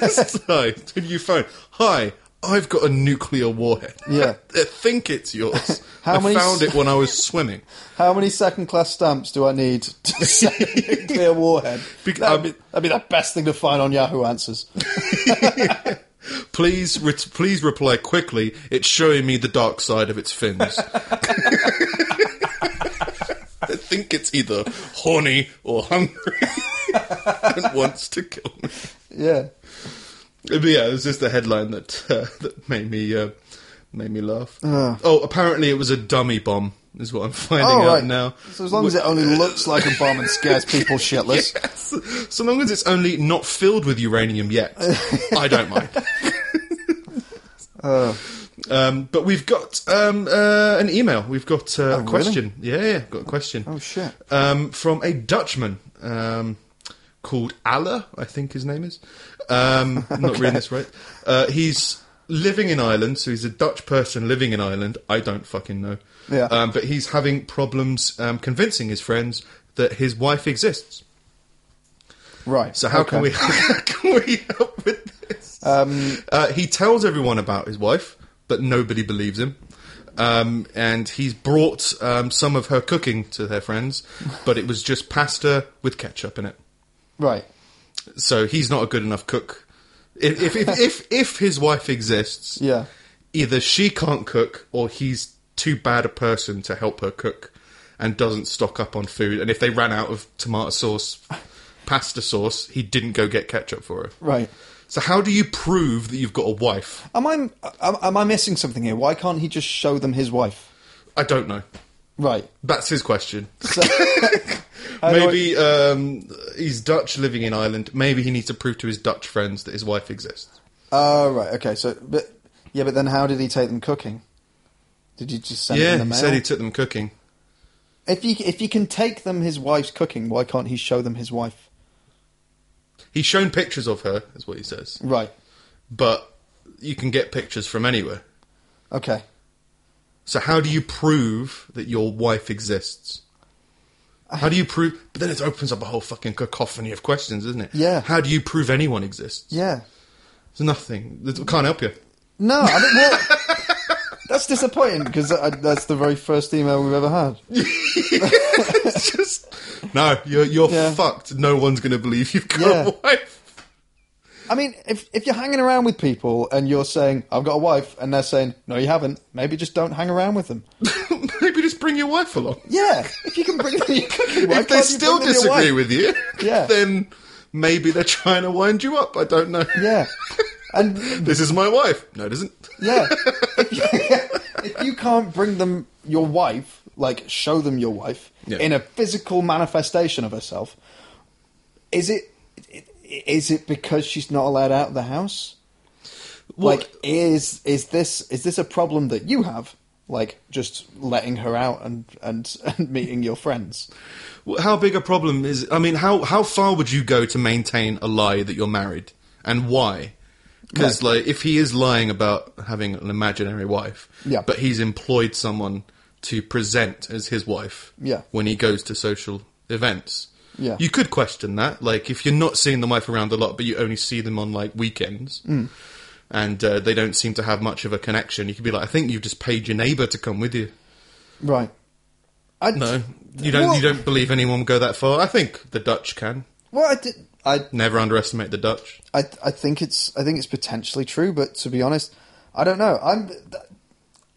Hi, you phone? Hi, I've got a nuclear warhead. Yeah. I think it's yours. How I many found s- it when I was swimming. How many second class stamps do I need to a nuclear warhead? Bec- that'd, um, be, that'd be the best thing to find on Yahoo Answers. Please, re- please reply quickly. It's showing me the dark side of its fins. I think it's either horny or hungry and wants to kill me. Yeah. But yeah, it was just the headline that uh, that made me uh, made me laugh. Oh, apparently it was a dummy bomb. Is what I'm finding Oh, out right. now. So as long as it only looks like a bomb and scares people shitless. Yes. So long as it's only not filled with uranium yet, I don't mind. um, but we've got um, uh, an email. We've got uh, a really? question. Yeah, yeah, got a question. Oh, shit. Um, from a Dutchman um, called Alla, I think his name is. Um, I'm not reading this right. Uh, he's living in Ireland, so he's a Dutch person living in Ireland. I don't fucking know. Yeah. Um, but he's having problems um, convincing his friends that his wife exists. Right. So how okay. can we how can we help with this? Um, Uh, he tells everyone about his wife, but nobody believes him. Um, and he's brought um, some of her cooking to their friends, but it was just pasta with ketchup in it. Right. So he's not a good enough cook. If if if, if, if his wife exists, Yeah. either she can't cook or he's too bad a person to help her cook and doesn't stock up on food. And if they ran out of tomato sauce, pasta sauce, he didn't go get ketchup for her. Right. So how do you prove that you've got a wife? Am I am, am I missing something here? Why can't he just show them his wife? I don't know. Right. That's his question. So, How do I- Maybe um, he's Dutch living in Ireland. Maybe he needs to prove to his Dutch friends that his wife exists. Oh, right. Okay. So, but yeah, but then how did he take them cooking? Did you just send yeah, in the he mail? said he took them cooking. if he if he can take them his wife's cooking, why can't he show them his wife? He's shown pictures of her, is what he says. Right. But you can get pictures from anywhere. Okay. So how do you prove that your wife exists? How do you prove? But then it opens up a whole fucking cacophony of questions, isn't it? Yeah. How do you prove anyone exists? Yeah. There's nothing. It can't help you. No, I mean, well, that's disappointing because that's the very first email we've ever had. it's just no. You're you're Yeah. fucked. No one's going to believe you've got Yeah. a wife. I mean, if if you're hanging around with people and you're saying I've got a wife, and they're saying no, you haven't, maybe just don't hang around with them. Maybe just bring your wife along. Yeah, if you can bring them your cooking, why if they still bring them your disagree with you, Yeah. then maybe they're trying to wind you up. I don't know. Yeah, and This is my wife. No, it isn't. yeah, if you, if you can't bring them your wife, like show them your wife Yeah. in a physical manifestation of herself, is it is it because she's not allowed out of the house? Well, like is is this is this a problem that you have like just letting her out and and, and meeting your friends How big a problem is? I mean, how how far would you go to maintain a lie that you're married, and why? Because like, if he is lying about having an imaginary wife, Yeah. but he's employed someone to present as his wife, Yeah. when he goes to social events, Yeah. you could question that. Like, if you're not seeing the wife around a lot, but you only see them on like weekends, Mm. and uh, they don't seem to have much of a connection, you could be like, I think you've just paid your neighbour to come with you. Right. I, No, you don't. Well- You don't believe anyone will go that far. I think the Dutch can. Well, I did. I, Never underestimate the Dutch. I, I think it's, I think it's potentially true, but to be honest, I don't know. I'm,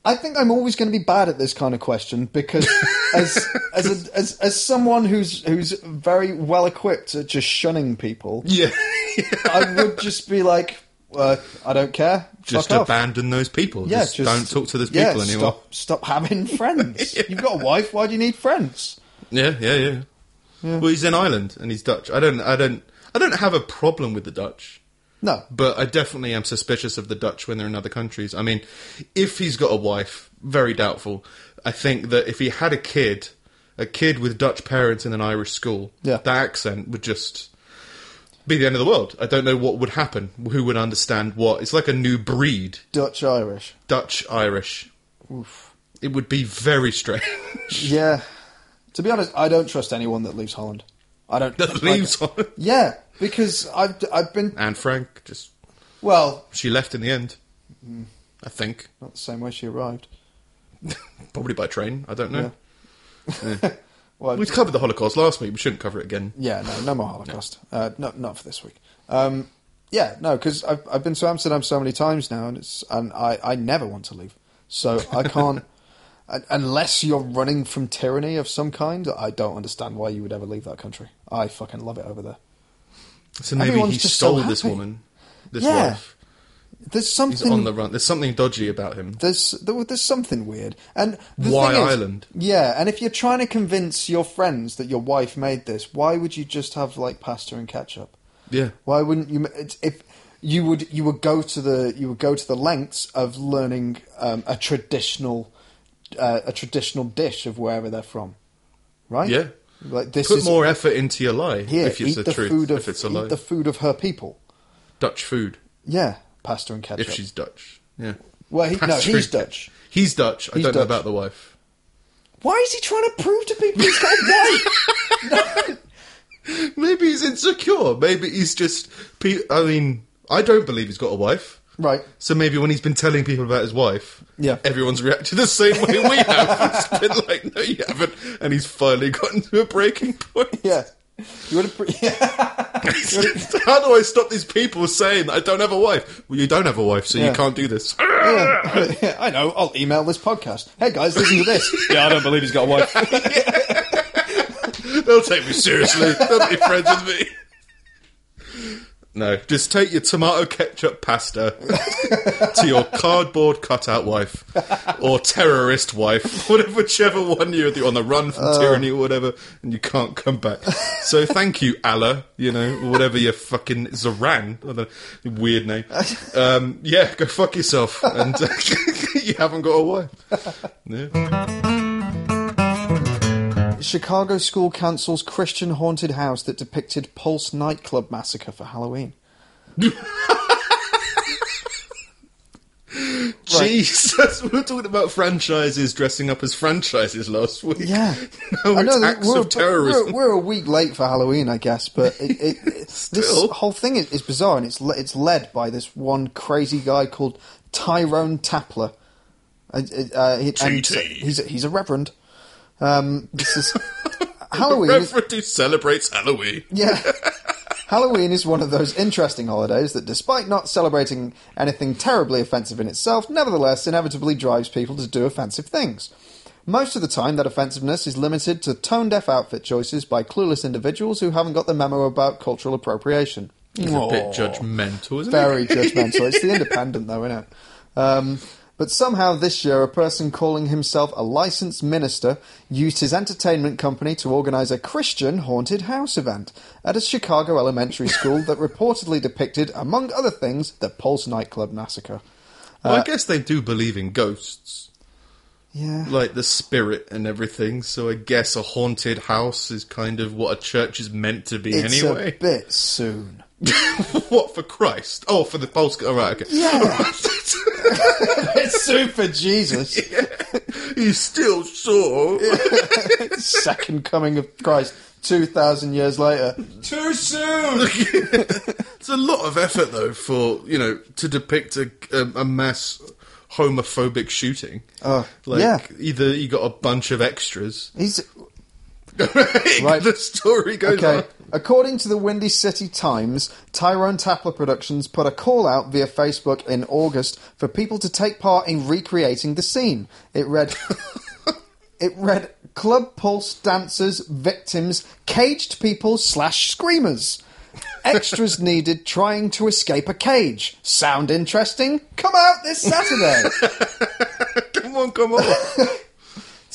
I think I'm always going to be bad at this kind of question because, as as a, as as someone who's who's very well equipped at just shunning people, Yeah, I would just be like, uh, I don't care. just Fuck off. abandon those people. Yeah, just, don't talk to those yeah, people anymore. Stop, stop having friends. You've got a wife. Why do you need friends? Yeah, yeah, yeah, Well, he's in Ireland and he's Dutch. I don't, I don't, I don't have a problem with the Dutch, No. but I definitely am suspicious of the Dutch when they're in other countries. I mean, if he's got a wife, very doubtful. I think that if he had a kid, a kid with Dutch parents in an Irish school, Yeah. that accent would just be the end of the world. I don't know what would happen. Who would understand what? It's like a new breed, Dutch Irish. Dutch Irish. It would be very strange. Yeah. To be honest, I don't trust anyone that leaves Holland. I don't. that like- leaves. Yeah, because I've I've been Anne Frank just well, she left in the end. I think not the same way she arrived. probably by train. I don't know. Well, We covered the Holocaust last week. We shouldn't cover it again. yeah, no, no more Holocaust. Uh, no, not for this week. Um, yeah, no, because I've I've been to Amsterdam so many times now, and it's and I I never want to leave, so I can't. Unless you're running from tyranny of some kind, I don't understand why you would ever leave that country. I fucking love it over there. So maybe Everyone's he just so stole this woman, this Yeah. wife. There's He's something on the run. There's something dodgy about him. there's there, there's something weird. And the Why thing is- Ireland? Yeah, and if you're trying to convince your friends that your wife made this, why would you just have like pasta and ketchup? Yeah. Why wouldn't you? It's, if you would, you would go to the you would go to the lengths of learning um, a traditional uh, a traditional dish of wherever they're from, right? Yeah. Like this Put is more effort into your lie here. if it's eat the, the truth. food of if it's a lie. the food of her people. Dutch food. Yeah, pasta and ketchup. If she's Dutch. Yeah. well, he, no, he's Dutch. He's Dutch. I He's don't know about the wife. Why is he trying to prove to people he's got a wife? no. Maybe he's insecure. Maybe he's just. I mean, I don't believe he's got a wife. Right. So maybe when he's been telling people about his wife, Yeah. everyone's reacted the same way we have. it's been like, no, you haven't, and he's finally gotten to a breaking point. Yeah. You would. Pre-. How do I stop these people saying that I don't have a wife? Well, you don't have a wife, so Yeah. you can't do this. yeah. Yeah, I know. I'll email this podcast. Hey guys, listen to this. yeah, I don't believe he's got a wife. They'll take me seriously. They'll be friends with me. No, just take your tomato ketchup pasta to your cardboard cutout wife or terrorist wife, whatever, whichever one you're on the run from tyranny or whatever, and you can't come back. So thank you, Alla, you know, whatever your fucking Zoran, or the weird name. Um, yeah, go fuck yourself, and you haven't got a wife. Yeah. Chicago school cancels Christian haunted house that depicted Pulse nightclub massacre for Halloween. Jesus, we were talking about franchises dressing up as franchises last week. Yeah, I know acts we're, of terrorism. We're, we're a week late for Halloween, I guess, but it, it, this whole thing is, is bizarre, and it's it's led by this one crazy guy called Tyrone Tapler. Uh, uh, he- and He's a, he's a reverend. Um, this is Halloween. Reverend who celebrates Halloween. Yeah. Halloween is one of those interesting holidays that, despite not celebrating anything terribly offensive in itself, nevertheless inevitably drives people to do offensive things. Most of the time, that offensiveness is limited to tone deaf outfit choices by clueless individuals who haven't got the memo about cultural appropriation. He's a bit judgmental, isn't Very judgmental. It's the independent, though, isn't it? Um, but somehow this year, a person calling himself a licensed minister used his entertainment company to organise a Christian haunted house event at a Chicago elementary school that reportedly depicted, among other things, the Pulse nightclub massacre. Well, I uh, guess they do believe in ghosts. Yeah. like the spirit and everything. So I guess a haunted house is kind of what a church is meant to be It's a anyway. bit soon. what for Christ? Oh, for the Polska. All right, okay. Yeah. it's for Jesus. He's still sore. Second coming of Christ, 2,000 years later. Too soon! it's a lot of effort though for you know to depict a, a, a mass homophobic shooting. Oh, like yeah. either you got a bunch of extras. He's. right. The story goes Okay. on. According to the Windy City Times, Tyrone Tapler Productions put a call out via Facebook in August for people to take part in recreating the scene. It read It read club pulse dancers, victims, caged people slash screamers. Extras needed trying to escape a cage. Sound interesting? Come out this Saturday. Come on, come on.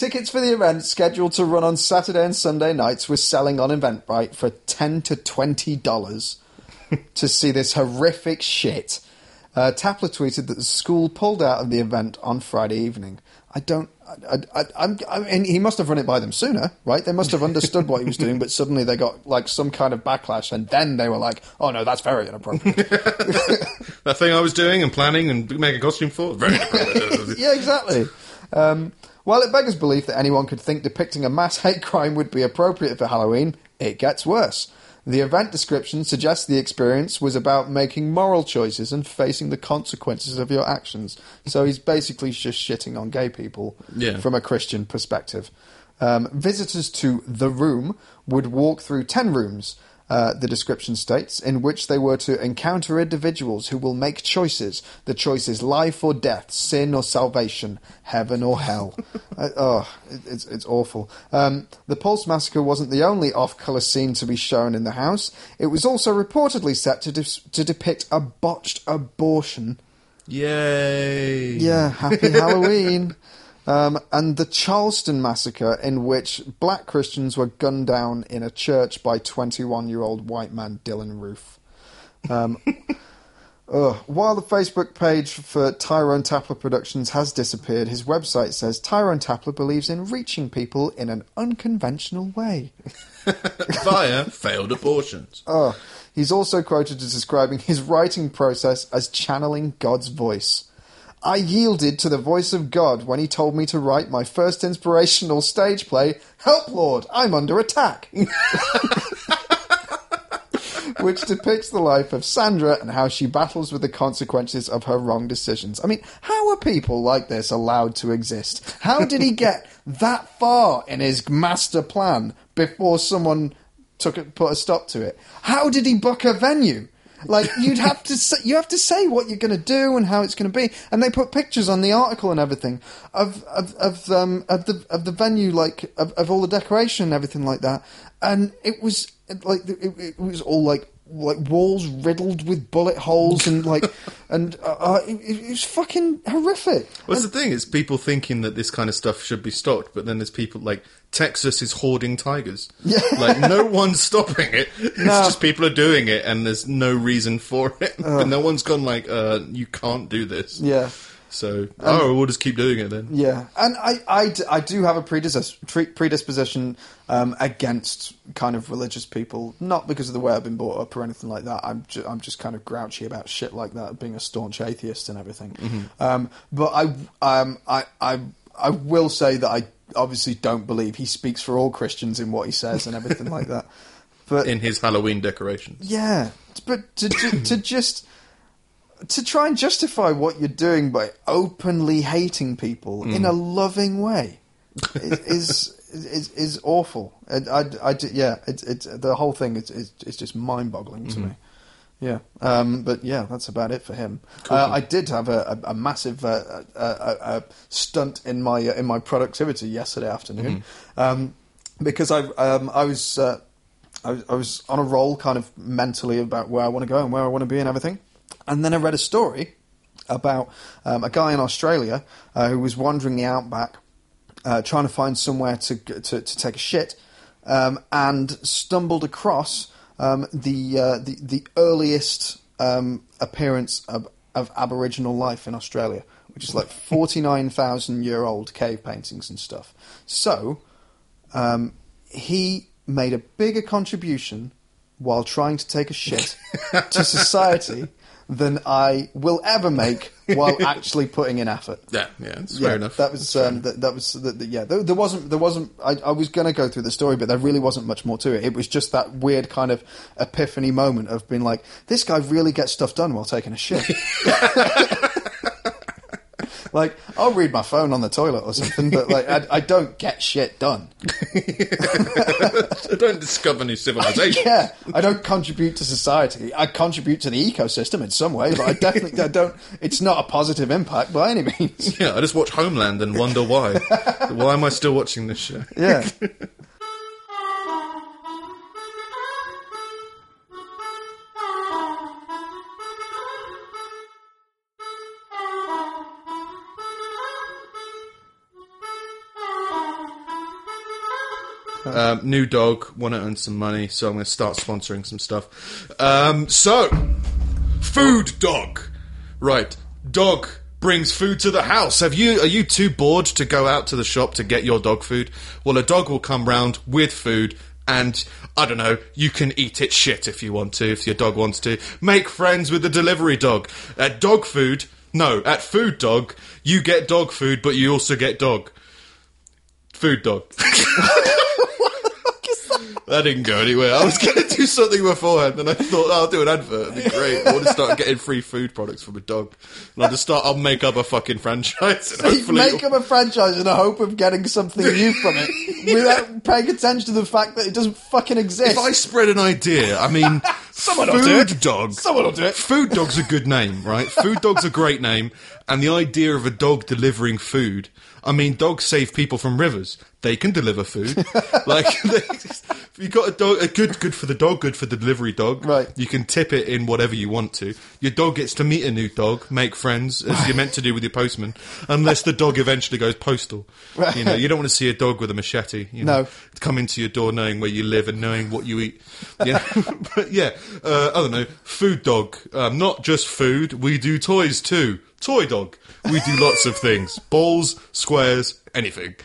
Tickets for the event, scheduled to run on Saturday and Sunday nights, were selling on Eventbrite for ten to twenty dollars to see this horrific shit. Uh, Tapler tweeted that the school pulled out of the event on Friday evening. I don't. I, I, I'm, I mean, he must have run it by them sooner, right? They must have understood what he was doing, but suddenly they got like some kind of backlash, and then they were like, "Oh no, that's very inappropriate." that thing I was doing and planning and making a costume for. Very yeah, exactly. Um, while it beggars belief that anyone could think depicting a mass hate crime would be appropriate for Halloween, it gets worse. The event description suggests the experience was about making moral choices and facing the consequences of your actions. So he's basically just shitting on gay people Yeah. from a Christian perspective. Um, visitors to the room would walk through 10 rooms, uh, the description states, in which they were to encounter individuals who will make choices. The choices life or death, sin or salvation, heaven or hell. uh, oh, it, it's, it's awful. Um, the Pulse Massacre wasn't the only off colour scene to be shown in the house. It was also reportedly set to, dis- to depict a botched abortion. Yay! Yeah, happy Halloween. Um, and the Charleston massacre, in which black Christians were gunned down in a church by 21 year old white man Dylann Roof. Um, ugh. While the Facebook page for Tyrone Tapler Productions has disappeared, his website says Tyrone Tapler believes in reaching people in an unconventional way. Via failed abortions. Oh, he's also quoted as describing his writing process as channeling God's voice. I yielded to the voice of God when he told me to write my first inspirational stage play, Help Lord, I'm under attack. Which depicts the life of Sandra and how she battles with the consequences of her wrong decisions. I mean, how are people like this allowed to exist? How did he get that far in his master plan before someone took it, put a stop to it? How did he book a venue? Like you'd have to say, you have to say what you're going to do and how it's going to be, and they put pictures on the article and everything of of of um of the of the venue, like of, of all the decoration and everything like that, and it was like it, it was all like like walls riddled with bullet holes and like and uh, uh, it, it was fucking horrific. What's the thing? is people thinking that this kind of stuff should be stopped, but then there's people like Texas is hoarding tigers. Yeah. Like no one's stopping it. It's No. just people are doing it, and there's no reason for it. but no one's gone like, uh, you can't do this. Yeah. So oh, we'll just keep doing it then. Yeah, and I, I, I do have a predis- tre- predisposition um, against kind of religious people, not because of the way I've been brought up or anything like that. I'm, ju- I'm just kind of grouchy about shit like that, being a staunch atheist and everything. Um, but I, um, I, I, I will say that I obviously don't believe he speaks for all Christians in what he says and everything like that. But In his Halloween decorations. yeah, but to, to, to just to try and justify what you're doing by openly hating people in a loving way is is is, is awful. And I, I, yeah, it's it's the whole thing is is, is just mind boggling to me. Yeah, um, but yeah, that's about it for him. Uh, I did have a, a, a massive uh, a, stunt in my uh, in my productivity yesterday afternoon um, because I um, I was. Uh, I was, I was on a roll kind of mentally about where I want to go and where I want to be and everything. And then I read a story about um, a guy in Australia uh, who was wandering the outback uh, trying to find somewhere to, to, to take a shit um, and stumbled across um, the, uh, the, the earliest um, appearance of, of Aboriginal life in Australia, which is like 49,000 year old cave paintings and stuff. So, um, he made a bigger contribution while trying to take a shit to society than I will ever make while actually putting in effort. Yeah, yeah, it's Yeah, fair enough. That was um, that, that was the, the, yeah. There, there wasn't there wasn't. I, I was going to go through the story, but there really wasn't much more to it. It was just that weird kind of epiphany moment of being like, this guy really gets stuff done while taking a shit. like I'll read my phone on the toilet or something, but like I, I don't get shit done. I don't discover new civilization. Yeah, I don't contribute to society. I contribute to the ecosystem in some way, but I definitely I don't. It's not a positive impact by any means. Yeah, I just watch Homeland and wonder why. why am I still watching this show? Yeah. Um, new dog, want to earn some money, so I'm going to start sponsoring some stuff. Um, so, food dog, right? Dog brings food to the house. Have you? Are you too bored to go out to the shop to get your dog food? Well, a dog will come round with food. And I don't know, you can eat it shit if you want to, if your dog wants to. Make friends with the delivery dog. At dog food, no, at food dog, you get dog food, but you also get dog. Food dog. That didn't go anywhere. I was going to do something beforehand, and I thought, oh, I'll do an advert. It'd be great. I want to start getting free food products from a dog. And I'll just start, I'll make up a fucking franchise. And hopefully Make up a franchise in the hope of getting something new from it without paying attention to the fact that it doesn't fucking exist. if I spread an idea, I mean, Someone will do food it. dog. Someone will do it. Food dog's a good name, right? Food dog's a great name, and the idea of a dog delivering food. I mean, dogs save people from rivers. They can deliver food. like, you got a dog, a good, good for the dog, good for the delivery dog. Right. You can tip it in whatever you want to. Your dog gets to meet a new dog, make friends, as you're meant to do with your postman, unless the dog eventually goes postal. Right. You know, you don't want to see a dog with a machete. You know, No. come into your door knowing where you live and knowing what you eat. Yeah, but yeah, uh, I don't know. Food dog, um, not just food. We do toys too. Toy dog. We do lots of things. Balls, squares, anything.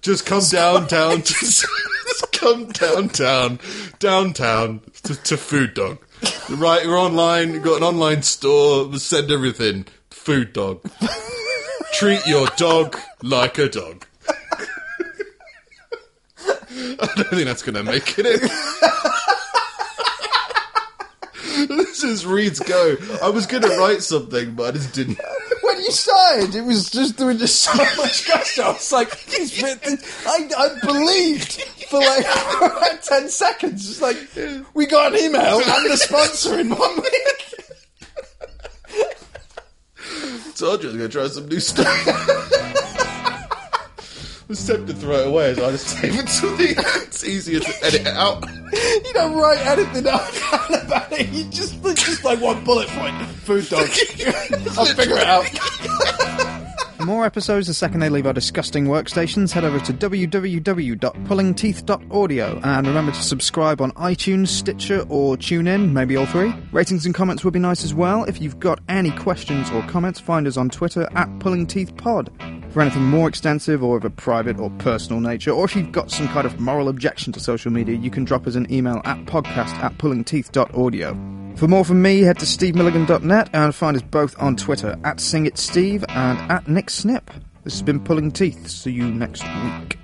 Just come downtown. Just, just come downtown, downtown to, to Food Dog. Right, we're online. We've got an online store. We send everything. Food Dog. Treat your dog like a dog. I don't think that's going to make it in. this is Reed's go. I was going to write something, but I just didn't. You started, it was just doing just so much gusto. I was like, he's written, I, I believed for like about 10 seconds. It's like, we got an email and the sponsor in one week. Told you I was going to try some new stuff. Was tempted to throw it away, so I just save it to the end. It's easier to edit it out. You don't write anything down about it. You just, it's just like one bullet point. Food dog. I'll figure it out. For more episodes the second they leave our disgusting workstations, head over to www.pullingteeth.audio and remember to subscribe on iTunes, Stitcher, or TuneIn, maybe all three. Ratings and comments would be nice as well. If you've got any questions or comments, find us on Twitter at pullingteethpod. For anything more extensive or of a private or personal nature, or if you've got some kind of moral objection to social media, you can drop us an email at podcast at pullingteeth.audio. For more from me, head to stevemilligan.net and find us both on Twitter at SingItSteve and at Nick Snip. This has been Pulling Teeth. See you next week.